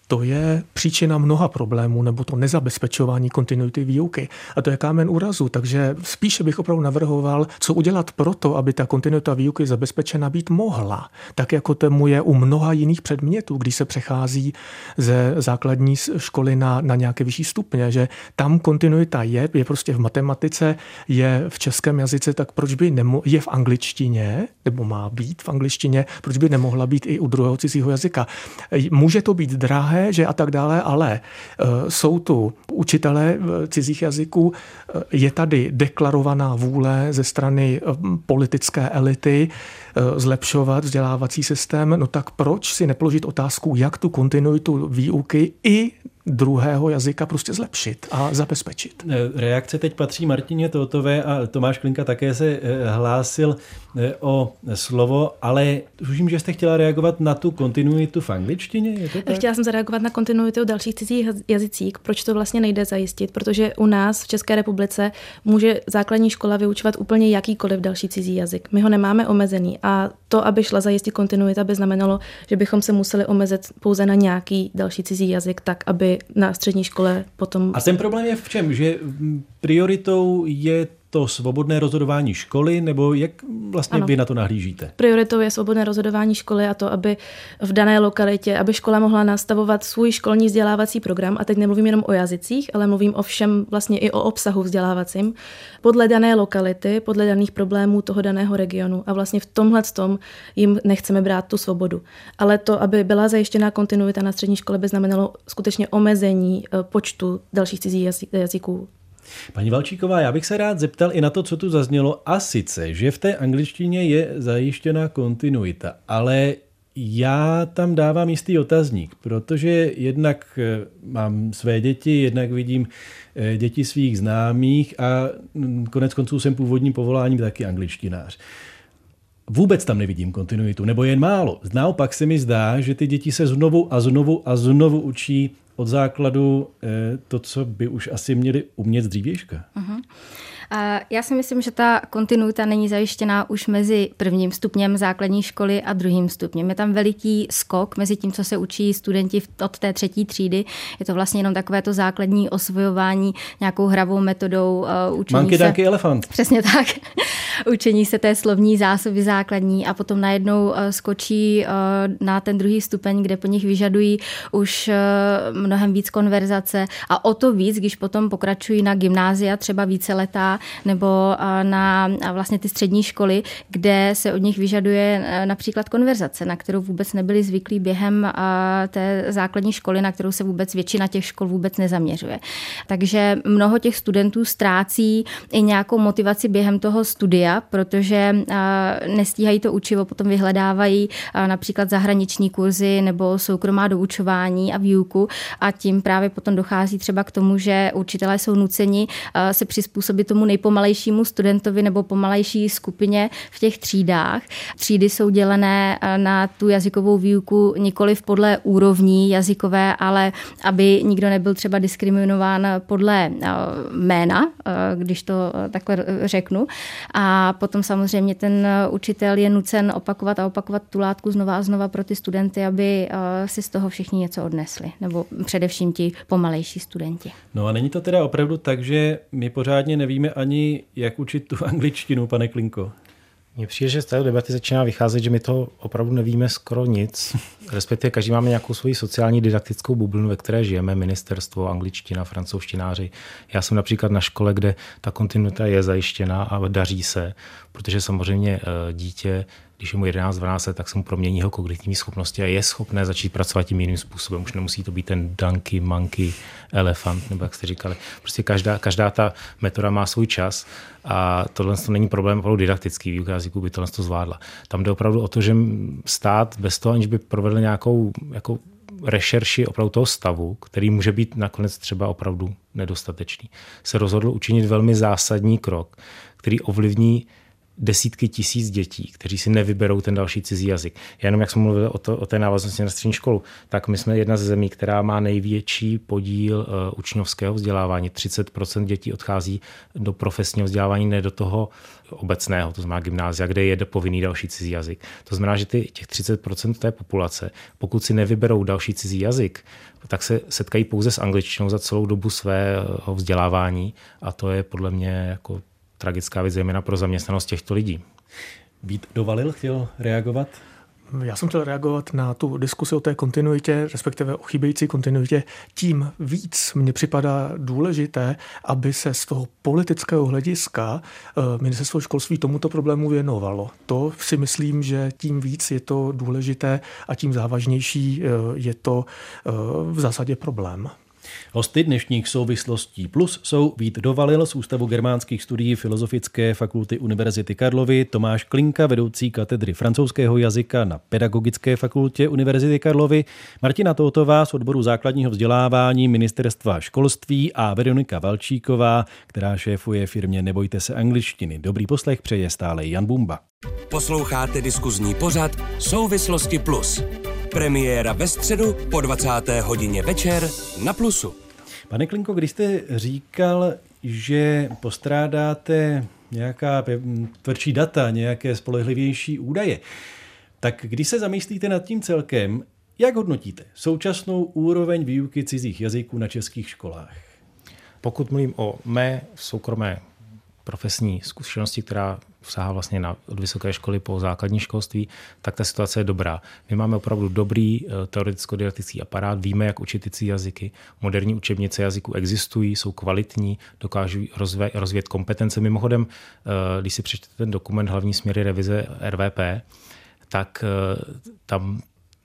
to je příčina mnoha problémů, nebo to nezabezpečování kontinuity výuky. A to je kámen úrazu. Takže spíše bych opravdu navrhoval, co udělat pro to, aby ta kontinuita výuky zabezpečena být mohla. Tak jako tomu je u mnoha jiných předmětů, když se přechází ze základní školy na, na nějaké vyšší stupně, že tam kontinuita je, je prostě v matematice, je v českém jazyce, tak proč by nemo, je v angličtině, nebo má být v angličtině, proč by nemohla být i u druhého cizího jazyka. Může to být drahé, drahé, že a tak dále, ale eh, jsou tu učitelé cizích jazyků, eh, je tady deklarovaná vůle ze strany eh, politické elity zlepšovat vzdělávací systém, no tak proč si nepoložit otázku, jak tu kontinuitu výuky i druhého jazyka prostě zlepšit a zabezpečit. Reakce teď patří Martině Totové a Tomáš Klinka také se hlásil E, o slovo, ale tuším, že jste chtěla reagovat na tu kontinuitu v angličtině. Je to tak? Chtěla jsem zareagovat na kontinuitu dalších cizích jazycích. Proč to vlastně nejde zajistit? Protože u nás v České republice může základní škola vyučovat úplně jakýkoliv další cizí jazyk. My ho nemáme omezený a to, aby šla zajistit kontinuita, by znamenalo, že bychom se museli omezit pouze na nějaký další cizí jazyk, tak aby na střední škole potom. A ten problém je v čem? Že prioritou je to svobodné rozhodování školy, nebo jak vlastně ano. vy na to nahlížíte? Prioritou je svobodné rozhodování školy a to, aby v dané lokalitě, aby škola mohla nastavovat svůj školní vzdělávací program, a teď nemluvím jenom o jazycích, ale mluvím o všem vlastně i o obsahu vzdělávacím, podle dané lokality, podle daných problémů toho daného regionu. A vlastně v tomhle tom jim nechceme brát tu svobodu. Ale to, aby byla zajištěná kontinuita na střední škole, by znamenalo skutečně omezení eh, počtu dalších cizích jazyků Paní Valčíková, já bych se rád zeptal i na to, co tu zaznělo, a sice, že v té angličtině je zajištěna kontinuita, ale já tam dávám jistý otazník, protože jednak eh, mám své děti, jednak vidím eh, děti svých známých a mm, konec konců jsem původním povoláním taky angličtinář. Vůbec tam nevidím kontinuitu, nebo jen málo. Naopak se mi zdá, že ty děti se znovu a znovu a znovu učí od základu eh, to, co by už asi měli umět z dřívějška. Uh-huh. Já si myslím, že ta kontinuita není zajištěná už mezi prvním stupněm základní školy a druhým stupněm. Je tam veliký skok mezi tím, co se učí studenti od té třetí třídy. Je to vlastně jenom takové to základní osvojování nějakou hravou metodou uh, učení Manky, se. elefant. Přesně tak. [LAUGHS] učení se té slovní zásoby základní a potom najednou uh, skočí uh, na ten druhý stupeň, kde po nich vyžadují už mnohem víc konverzace a o to víc, když potom pokračují na gymnázia, třeba více letá, nebo na vlastně ty střední školy, kde se od nich vyžaduje e, například konverzace, na kterou vůbec nebyli zvyklí během té základní školy, na kterou se vůbec většina těch škol vůbec nezaměřuje. Takže mnoho těch studentů ztrácí i nějakou motivaci během toho studia, protože nestíhají to učivo, potom vyhledávají například zahraniční kurzy nebo soukromá doučování a výuku a tím právě potom dochází třeba k tomu, že učitelé jsou nuceni se přizpůsobit tomu nejpomalejšímu studentovi nebo pomalejší skupině v těch třídách. Třídy jsou dělené eh, na tu jazykovou výuku nikoli podle úrovní jazykové, ale aby nikdo nebyl třeba diskriminován podle eh, jména, eh, když to takhle řeknu. A potom samozřejmě ten učitel je nucen opakovat a opakovat tu látku znova a znova pro ty studenty, aby si z toho všichni něco odnesli, nebo především ti pomalejší studenti. No a není to teda opravdu tak, že my pořádně nevíme ani, jak učit tu [LAUGHS] angličtinu, pane Klinko? Mně přijde, že z této debaty začíná vycházet, že my to opravdu nevíme skoro nic. [LAUGHS] Respektive každý máme nějakou svoji sociální didaktickou bublinu, ve které žijeme, ministerstvo, angličtina, francouzštináři. Já jsem například na škole, kde ta kontinuita je zajištěna a daří se, protože samozřejmě eh, dítě když je mu 11-12 let, tak se mu promění jeho kognitivní schopnosti a je schopné začít pracovat tím jiným způsobem. Už nemusí to být ten donkey, monkey, elefant, nebo jak jste říkali. Prostě každá, každá ta metoda má svůj čas a tohle to není problém opravdu didaktický, výuka jazyku by tohle to zvládla. Tam jde opravdu o to, že stát bez toho, aniž by provedl nějakou jako rešerši opravdu toho stavu, který může být nakonec třeba opravdu nedostatečný, se rozhodl učinit velmi zásadní krok, který ovlivní desítky tisíc dětí, kteří si nevyberou ten další cizí jazyk. Já jenom jak jsme mluvili o, to, o té návaznosti na střední školu, tak my jsme jedna ze zemí, která má největší podíl uh, učňovského vzdělávání. 30% dětí odchází do profesního vzdělávání, ne do toho obecného, to znamená gymnázia, kde je povinný další cizí jazyk. To znamená, že ty, těch 30% té populace, pokud si nevyberou další cizí jazyk, tak se setkají pouze s angličtinou za celou dobu svého vzdělávání a to je podle mě jako tragická věc, zejména pro zaměstnanost těchto lidí. Vít Dovalil chtěl reagovat? Já jsem chtěl reagovat na tu diskusi o té kontinuitě, respektive o chybějící kontinuitě. Tím víc mně připadá důležité, aby se z toho politického hlediska eh, ministerstvo školství tomuto problému věnovalo. To si myslím, že tím víc je to důležité a tím závažnější eh, je to eh, v zásadě problém. Hosty dnešních souvislostí plus jsou Vít Dovalil z Ústavu germánských studií Filozofické fakulty Univerzity Karlovy, Tomáš Klinka, vedoucí katedry francouzského jazyka na Pedagogické fakultě Univerzity Karlovy, Martina Toutová z odboru základního vzdělávání Ministerstva školství a Veronika Valčíková, která šéfuje firmě Nebojte se angličtiny. Dobrý poslech přeje stále Jan Bumba. Posloucháte diskuzní pořad Souvislosti plus. Premiéra ve středu po 20. hodině večer na Plusu. Pane Klinko, když jste říkal, že postrádáte nějaká tvrdší data, nějaké spolehlivější údaje, tak když se zamyslíte nad tím celkem, jak hodnotíte současnou úroveň výuky cizích jazyků na českých školách? Pokud mluvím o mé soukromé profesní zkušenosti, která sahá vlastně na, od vysoké školy po základní školství, tak ta situace je dobrá. My máme opravdu dobrý eh, teoreticko-didaktický aparát, víme, jak učit ty jazyky, moderní učebnice jazyků existují, jsou kvalitní, dokážou rozvé, rozvět kompetence. Mimochodem, eh, když si přečtete ten dokument hlavní směry revize RVP, tak eh, tam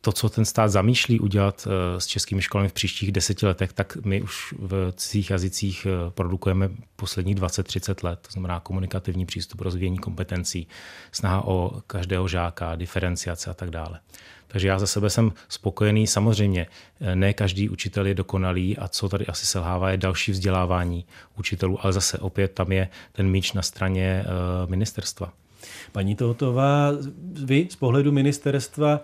to, co ten stát zamýšlí udělat eh, s českými školami v příštích deseti letech, tak my už v cizích jazycích eh, produkujeme posledních 20-30 let. To znamená komunikativní přístup, rozvíjení kompetencí, snaha o každého žáka, diferenciace a tak dále. Takže já za sebe jsem spokojený. Samozřejmě eh, ne každý učitel je dokonalý a co tady asi selhává je další vzdělávání učitelů, ale zase opět tam je ten míč na straně ministerstva. Paní Tohotová, vy z pohledu ministerstva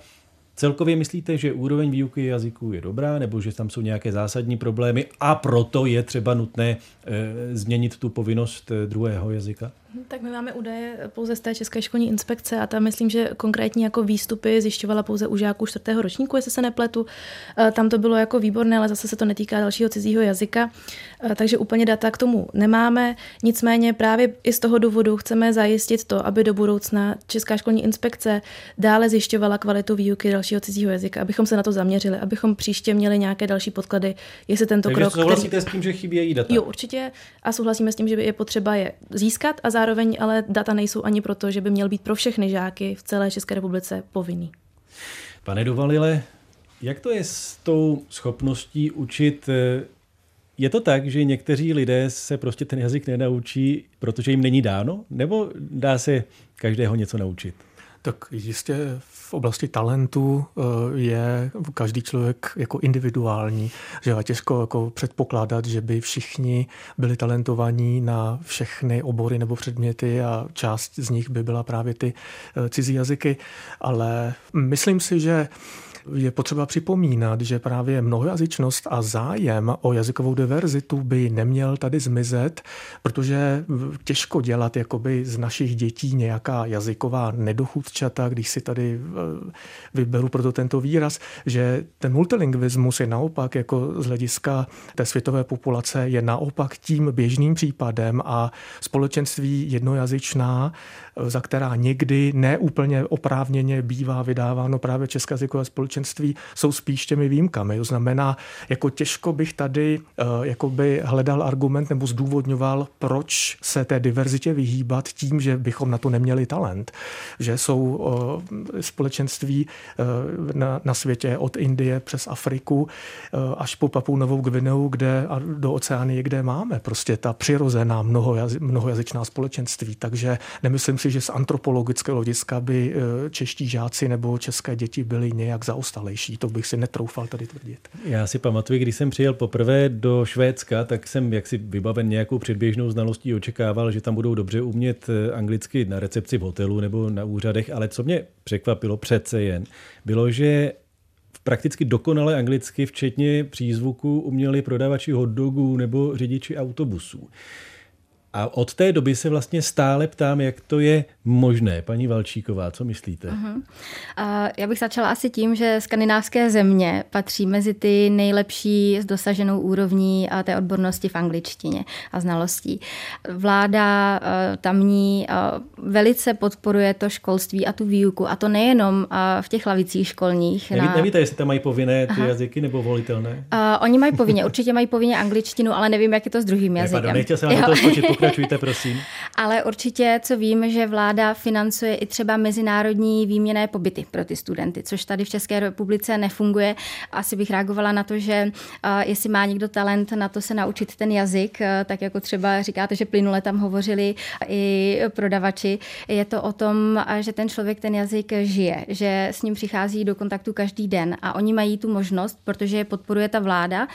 Celkově myslíte, že úroveň výuky jazyků je dobrá, nebo že tam jsou nějaké zásadní problémy a proto je třeba nutné e, změnit tu povinnost eh, druhého jazyka? Tak my máme údaje pouze z té České školní inspekce a tam myslím, že konkrétní jako výstupy zjišťovala pouze u žáků čtvrtého ročníku, jestli se nepletu. Eh, tam to bylo jako výborné, ale zase se to netýká dalšího cizího jazyka, eh, takže úplně data k tomu nemáme. Nicméně právě i z toho důvodu chceme zajistit to, aby do budoucna Česká školní inspekce dále zjišťovala kvalitu výuky dalšího cizího jazyka, abychom se na to zaměřili, abychom příště měli nějaké další podklady, jestli tento takže krok. souhlasíte který... s tím, že chybějí data? Jo, určitě. A souhlasíme s tím, že je potřeba je získat a zároveň ale data nejsou ani proto, že by měl být pro všechny žáky v celé České republice povinný. Pane Dovalile, jak to je s tou schopností učit je to tak, že někteří lidé se prostě ten jazyk nenaučí, protože jim není dáno? Nebo dá se každého něco naučit? Tak jistě v oblasti talentu eh, je každý člověk jako individuální, že je těžko jako předpokládat, že by všichni byli talentovaní na všechny obory nebo předměty a část z nich by byla právě ty eh, cizí jazyky, ale myslím si, že je potřeba připomínat, že právě mnohojazyčnost a zájem o jazykovou diverzitu by neměl tady zmizet, protože těžko dělat jakoby z našich dětí nějaká jazyková nedochůdce děvčata, když si tady eh, vyberu proto tento výraz, že ten multilingvismus je naopak jako z hlediska té světové populace je naopak tím běžným případem a společenství jednojazyčná, eh, za která někdy neúplně oprávněně bývá vydáváno právě české jazykové společenství, jsou spíš těmi výjimkami. To znamená, jako těžko bych tady uh, jakoby hledal argument nebo zdůvodňoval, proč se té diverzitě vyhýbat tím, že bychom na to neměli talent. Že jsou uh, společenství uh, na, na světě od Indie přes Afriku až po Papu Novou Gvineu, kde a do Oceánie, kde máme prostě ta přirozená mnohojazy, mnohojazyčná společenství. Takže nemyslím si, že z antropologického hlediska by čeští žáci nebo české děti byli nějak zaostalejší. To bych si netroufal tady tvrdit. Já si pamatuju, když jsem přijel poprvé do Švédska, tak jsem jaksi vybaven nějakou předběžnou znalostí očekával, že tam budou dobře umět eh, anglicky na recepci v hotelu nebo na úřadech, ale co mě překvapilo přece jen, bylo, že prakticky dokonale anglicky, včetně přízvuku, uměli prodavači hotdogů nebo řidiči autobusů. A od té doby se vlastně stále ptám, jak to je možné. Paní Valčíková, co myslíte? Uh-huh. Uh, já bych začala asi tím, že skandinávské země patří mezi ty nejlepší s dosaženou úrovní té odbornosti v angličtině a znalostí. Vláda uh, tamní uh, velice podporuje to školství a tu výuku, a to nejenom uh, v těch lavicích školních. Neví, na... Nevíte, jestli tam mají povinné ty Aha. jazyky nebo volitelné? Uh, oni mají povinně, určitě mají povinně angličtinu, ale nevím, jak je to s druhým jazykem. Ne, pardon, nechtěl jsem na to skočit, pokračujte, prosím. [LAUGHS] Ale určitě, co vím, že vláda financuje i třeba mezinárodní výměné pobyty pro ty studenty, což tady v České republice nefunguje. Asi bych reagovala na to, že jestli má někdo talent na to se naučit ten jazyk, tak jako třeba říkáte, že plynule tam hovořili i prodavači, je to o tom, že ten člověk ten jazyk žije, že s ním přichází do kontaktu každý den a oni mají tu možnost, protože je podporuje ta vláda,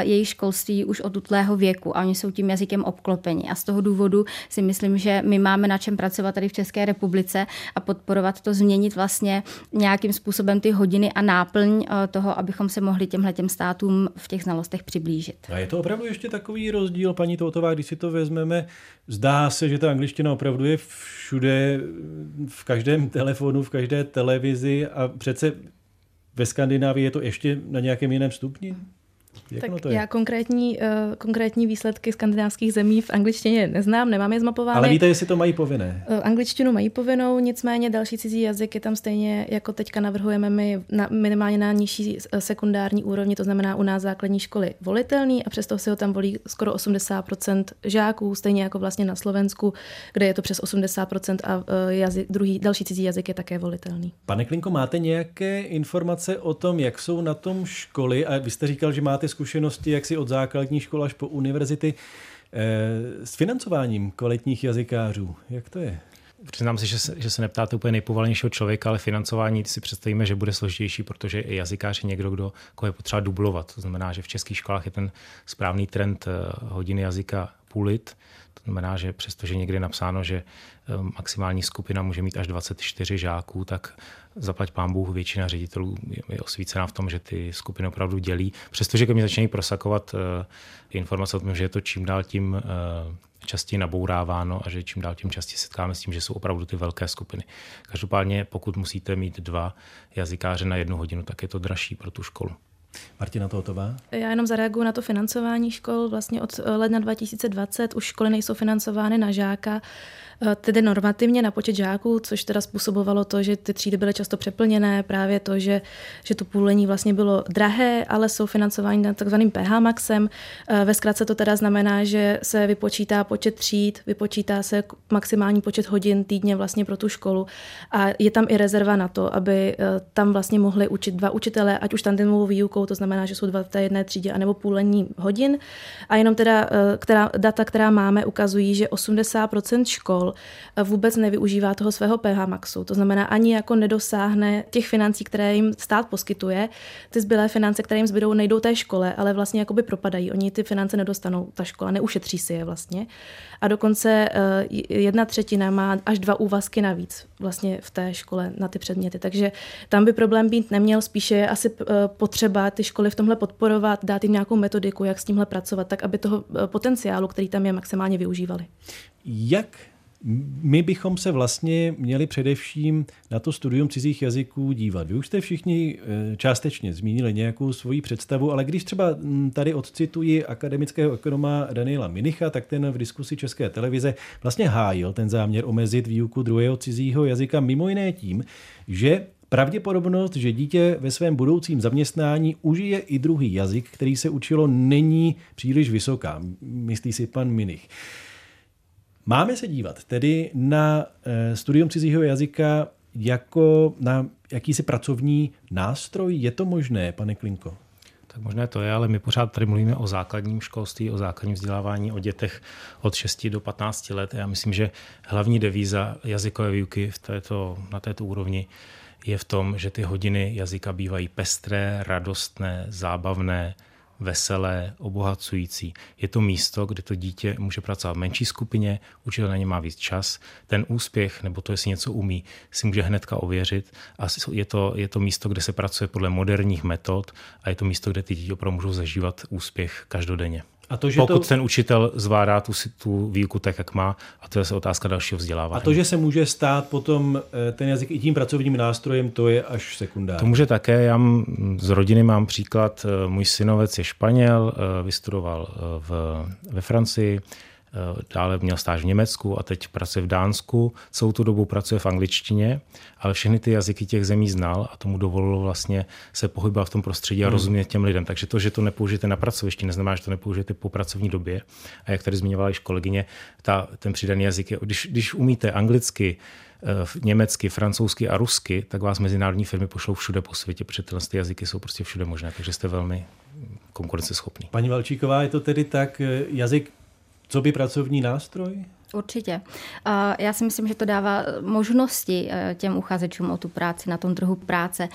její školství už od utlého věku a oni jsou tím jazykem obklopeni. A z toho důvodu si myslím, že my máme na čem pracovat tady v České republice a podporovat to, změnit vlastně nějakým způsobem ty hodiny a náplň eh, toho, abychom se mohli těmhle těm státům v těch znalostech přiblížit. A je to opravdu ještě takový rozdíl, paní Toutová, když si to vezmeme, zdá se, že ta angličtina opravdu je všude, v každém telefonu, v každé televizi a přece ve Skandinávii je to ještě na nějakém jiném stupni? Jak tak to je? já konkrétní, uh, konkrétní výsledky skandinávských zemí v angličtině neznám, nemám je zmapovány. Ale víte, jestli to mají povinné? Uh, angličtinu mají povinnou, nicméně další cizí jazyk je tam stejně, jako teďka navrhujeme my, na, minimálně na nižší eh, sekundární úrovni, to znamená u nás základní školy volitelný a přesto si ho tam volí skoro 80% žáků, stejně jako vlastně na Slovensku, kde je to přes 80% a uh, jazyk, druhý, další cizí jazyk je také volitelný. Pane Klinko, máte nějaké informace o tom, jak jsou na tom školy? A vy jste říkal, že máte zkušenosti jak si od základní školy až po univerzity eh, s financováním kvalitních jazykářů. Jak to je? Přiznám si, že se, že se neptáte úplně nejpovolenějšího člověka, ale financování si představíme, že bude složitější, protože i jazykář je někdo, kdo, koho je potřeba dublovat. To znamená, že v českých školách je ten správný trend eh, hodiny jazyka půlit. To znamená, že přestože někdy je napsáno, že eh, maximální skupina může mít až 24 žáků, tak zaplať pán Bůh, většina ředitelů je osvícená v tom, že ty skupiny opravdu dělí. Přestože ke mně začínají prosakovat eh, informace o tom, že je to čím dál tím eh, častěji nabouráváno a že čím dál tím častěji setkáme s tím, že jsou opravdu ty velké skupiny. Každopádně, pokud musíte mít dva jazykáře na jednu hodinu, tak je to dražší pro tu školu. Martina Tohotová? Já jenom zareaguju na to financování škol. Vlastně od ledna 2020 už školy nejsou financovány na žáka. Eh, tedy normativně na počet žáků, což teda způsobovalo to, že ty třídy byly často přeplněné, právě to, že, že to půlení vlastně bylo drahé, ale jsou financovány na takzvaným PH maxem. Eh, ve zkratce to teda znamená, že se vypočítá počet tříd, vypočítá se maximální počet hodin týdně vlastně pro tu školu a je tam i rezerva na to, aby eh, tam vlastně mohli učit dva učitelé, ať už tandemovou výukou, to znamená, že jsou dva v té jedné třídě, anebo půlení hodin. A jenom teda která, data, která máme, ukazují, že 80% škol Eh, vůbec nevyužívá toho svého PH maxu. To znamená, ani jako nedosáhne těch financí, které jim stát poskytuje. Ty zbylé finance, které jim zbydou, nejdou té škole, ale vlastně jakoby propadají. Oni ty finance nedostanou, ta škola neušetří si je vlastně. A dokonce eh, jedna třetina má až dva úvazky navíc vlastně v té škole na ty předměty. Takže tam by problém být neměl, spíše je asi eh, ty školy v tomhle podporovat, dát jim nějakou metodiku, jak s tímhle pracovat, tak aby toho potenciálu, který tam je, maximálně využívali. Jak My bychom se vlastně měli především na to studium cizích jazyků dívat. Vy už jste všichni eh, částečně zmínili nějakou svoji představu, ale když třeba hm, tady odcituji akademického ekonoma Daniela Minicha, tak ten v diskusi České televize vlastně hájil ten záměr omezit výuku druhého cizího jazyka mimo jiné tím, že Pravděpodobnost, že dítě ve svém budoucím zaměstnání užije i druhý jazyk, který se učilo, není příliš vysoká, myslí si pan Minich. Máme se dívat tedy na eh, studium cizího jazyka jako na jakýsi pracovní nástroj? Je to možné, pane Klinko? Tak možné to je, ale my pořád tady mluvíme o základním školství, o základním vzdělávání, o dětech od 6 do 15 let. Já myslím, že hlavní devíza jazykové výuky v této, na této úrovni je v tom, že ty hodiny jazyka bývají pestré, radostné, zábavné, veselé, obohacující. Je to místo, kde to dítě může pracovat v menší skupině, učitel na ně má víc čas. Ten úspěch, nebo to, jestli něco umí, si může hnedka ověřit. A je to, je to místo, kde se pracuje podle moderních metod a je to místo, kde ty děti opravdu můžou zažívat úspěch každodenně. A to, že Pokud to... ten učitel zvládá tu, tu výuku tak, jak má, a to je otázka dalšího vzdělávání. A to, že se může stát potom eh, ten jazyk i tím pracovním nástrojem, to je až sekundární. To může také. Já z rodiny mám příklad. Eh, můj synovec je Španěl, eh, vystudoval v, ve Francii, dále měl stáž v Německu a teď pracuje v Dánsku. Celou tu dobu pracuje v angličtině, ale všechny ty jazyky těch zemí znal a tomu dovolilo vlastně se pohybovat v tom prostředí a hmm. rozumět těm lidem. Takže to, že to nepoužijete na pracovišti, neznamená, že to nepoužijete po pracovní době. A jak tady zmiňovala již kolegyně, ta, ten přidaný jazyk je, když, když umíte anglicky, eh, německy, francouzsky a rusky, tak vás mezinárodní firmy pošlou všude po světě, protože tyhle ty jazyky jsou prostě všude možné, takže jste velmi konkurenceschopný. Paní Valčíková, je to tedy tak, eh, jazyk co by pracovní nástroj? Určitě. Já si myslím, že to dává možnosti eh, těm uchazečům o tu práci na tom trhu práce.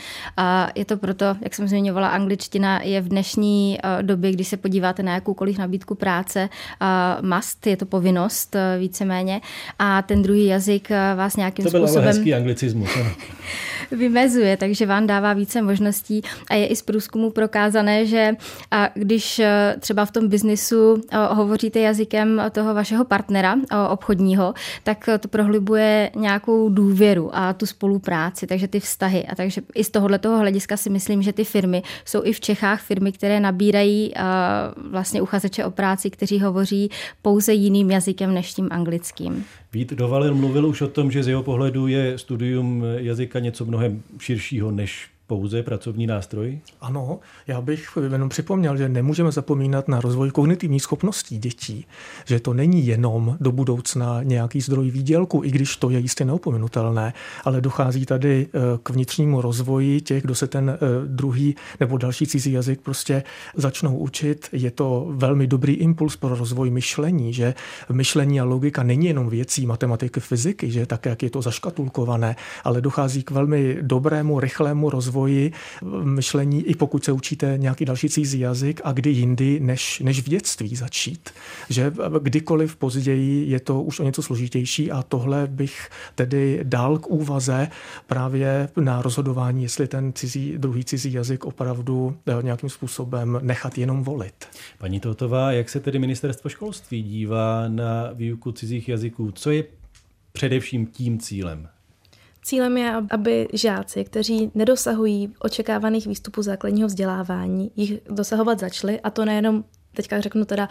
Je to proto, jak jsem zmiňovala, angličtina je v dnešní eh, době, když se podíváte na jakoukoliv nabídku práce, must, je to povinnost eh, víceméně. A ten druhý jazyk vás nějakým to způsobem... To byl hezký anglicismus. [LAUGHS] vymezuje, takže vám dává více možností a je i z průzkumu prokázané, že když třeba v tom biznisu hovoříte jazykem toho vašeho partnera, obchodního, tak to prohlubuje nějakou důvěru a tu spolupráci, takže ty vztahy. A takže i z tohohle toho hlediska si myslím, že ty firmy jsou i v Čechách firmy, které nabírají vlastně uchazeče o práci, kteří hovoří pouze jiným jazykem než tím anglickým. Vít Dovalil mluvil už o tom, že z jeho pohledu je studium jazyka něco mnohem širšího než pouze pracovní nástroj? Ano, já bych jenom připomněl, že nemůžeme zapomínat na rozvoj kognitivních schopností dětí, že to není jenom do budoucna nějaký zdroj výdělku, i když to je jistě neopomenutelné, ale dochází tady eh, k vnitřnímu rozvoji těch, kdo se ten eh, druhý nebo další cizí jazyk prostě začnou učit. Je to velmi dobrý impuls pro rozvoj myšlení, že myšlení a logika není jenom věcí matematiky, fyziky, že tak, jak je to zaškatulkované, ale dochází k velmi dobrému, rychlému rozvoji rozvoji myšlení, i pokud se učíte nějaký další cizí jazyk a kdy jindy, než, než v dětství začít. Že kdykoliv později je to už o něco složitější a tohle bych tedy dal k úvaze právě na rozhodování, jestli ten cizí, druhý cizí jazyk opravdu eh, nějakým způsobem nechat jenom volit. Paní Totová, jak se tedy ministerstvo školství dívá na výuku cizích jazyků? Co je především tím cílem? Cílem je, aby žáci, kteří nedosahují očekávaných výstupů základního vzdělávání, jich dosahovat začali, a to nejenom teďka řeknu teda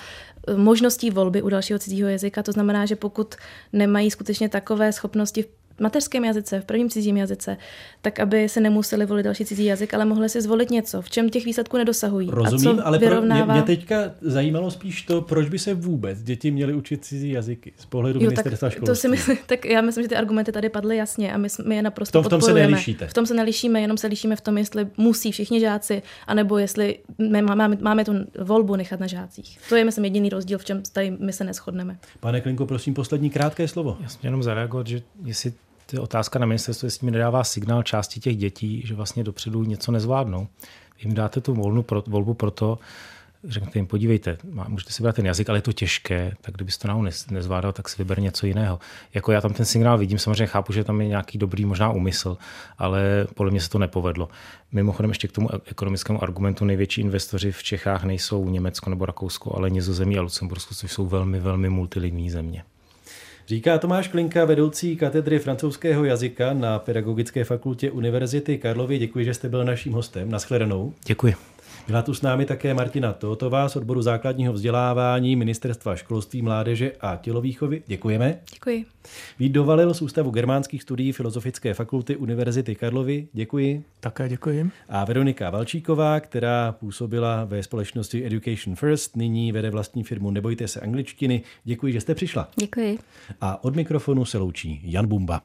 možností volby u dalšího cizího jazyka. To znamená, že pokud nemají skutečně takové schopnosti v mateřském jazyce, v prvním cizím jazyce, tak aby se nemuseli volit další cizí jazyk, ale mohli si zvolit něco, v čem těch výsledků nedosahují. Rozumím, a co ale vyrovnává... pro, mě, mě teďka zajímalo spíš to, proč by se vůbec děti měly učit cizí jazyky z pohledu jo, ministerstva tak školství. To si myslím, tak já myslím, že ty argumenty tady padly jasně a my, my je naprosto v tom, v tom se nelišíte. V tom se nelišíme, jenom se lišíme v tom, jestli musí všichni žáci, anebo jestli my máme, máme tu volbu nechat na žácích. To je, myslím, jediný rozdíl, v čem tady my se neschodneme. Pane Klinko, prosím, poslední krátké slovo. Já jenom zareagovat, že jestli je otázka na ministerstvo, jestli mi nedává signál části těch dětí, že vlastně dopředu něco nezvládnou. Jim dáte tu volnu pro, volbu pro to, řeknete jim, podívejte, můžete si brát ten jazyk, ale je to těžké, tak kdybyste to nezvládal, tak si vyber něco jiného. Jako já tam ten signál vidím, samozřejmě chápu, že tam je nějaký dobrý možná úmysl, ale podle mě se to nepovedlo. Mimochodem ještě k tomu ekonomickému argumentu největší investoři v Čechách nejsou Německo nebo Rakousko, ale Nizozemí a Lucembursko, což jsou velmi, velmi multilingní země. Říká Tomáš Klinka, vedoucí katedry francouzského jazyka na Pedagogické fakultě Univerzity Karlovy. Děkuji, že jste byl naším hostem. Naschledanou. Děkuji. Byla tu s námi také Martina Totová z odboru základního vzdělávání Ministerstva školství, mládeže a tělovýchovy. Děkujeme. Děkuji. Vít Dovalil z Ústavu germánských studií Filozofické fakulty Univerzity Karlovy. Děkuji. Také děkuji. A Veronika Valčíková, která působila ve společnosti Education First, nyní vede vlastní firmu Nebojte se angličtiny. Děkuji, že jste přišla. Děkuji. A od mikrofonu se loučí Jan Bumba.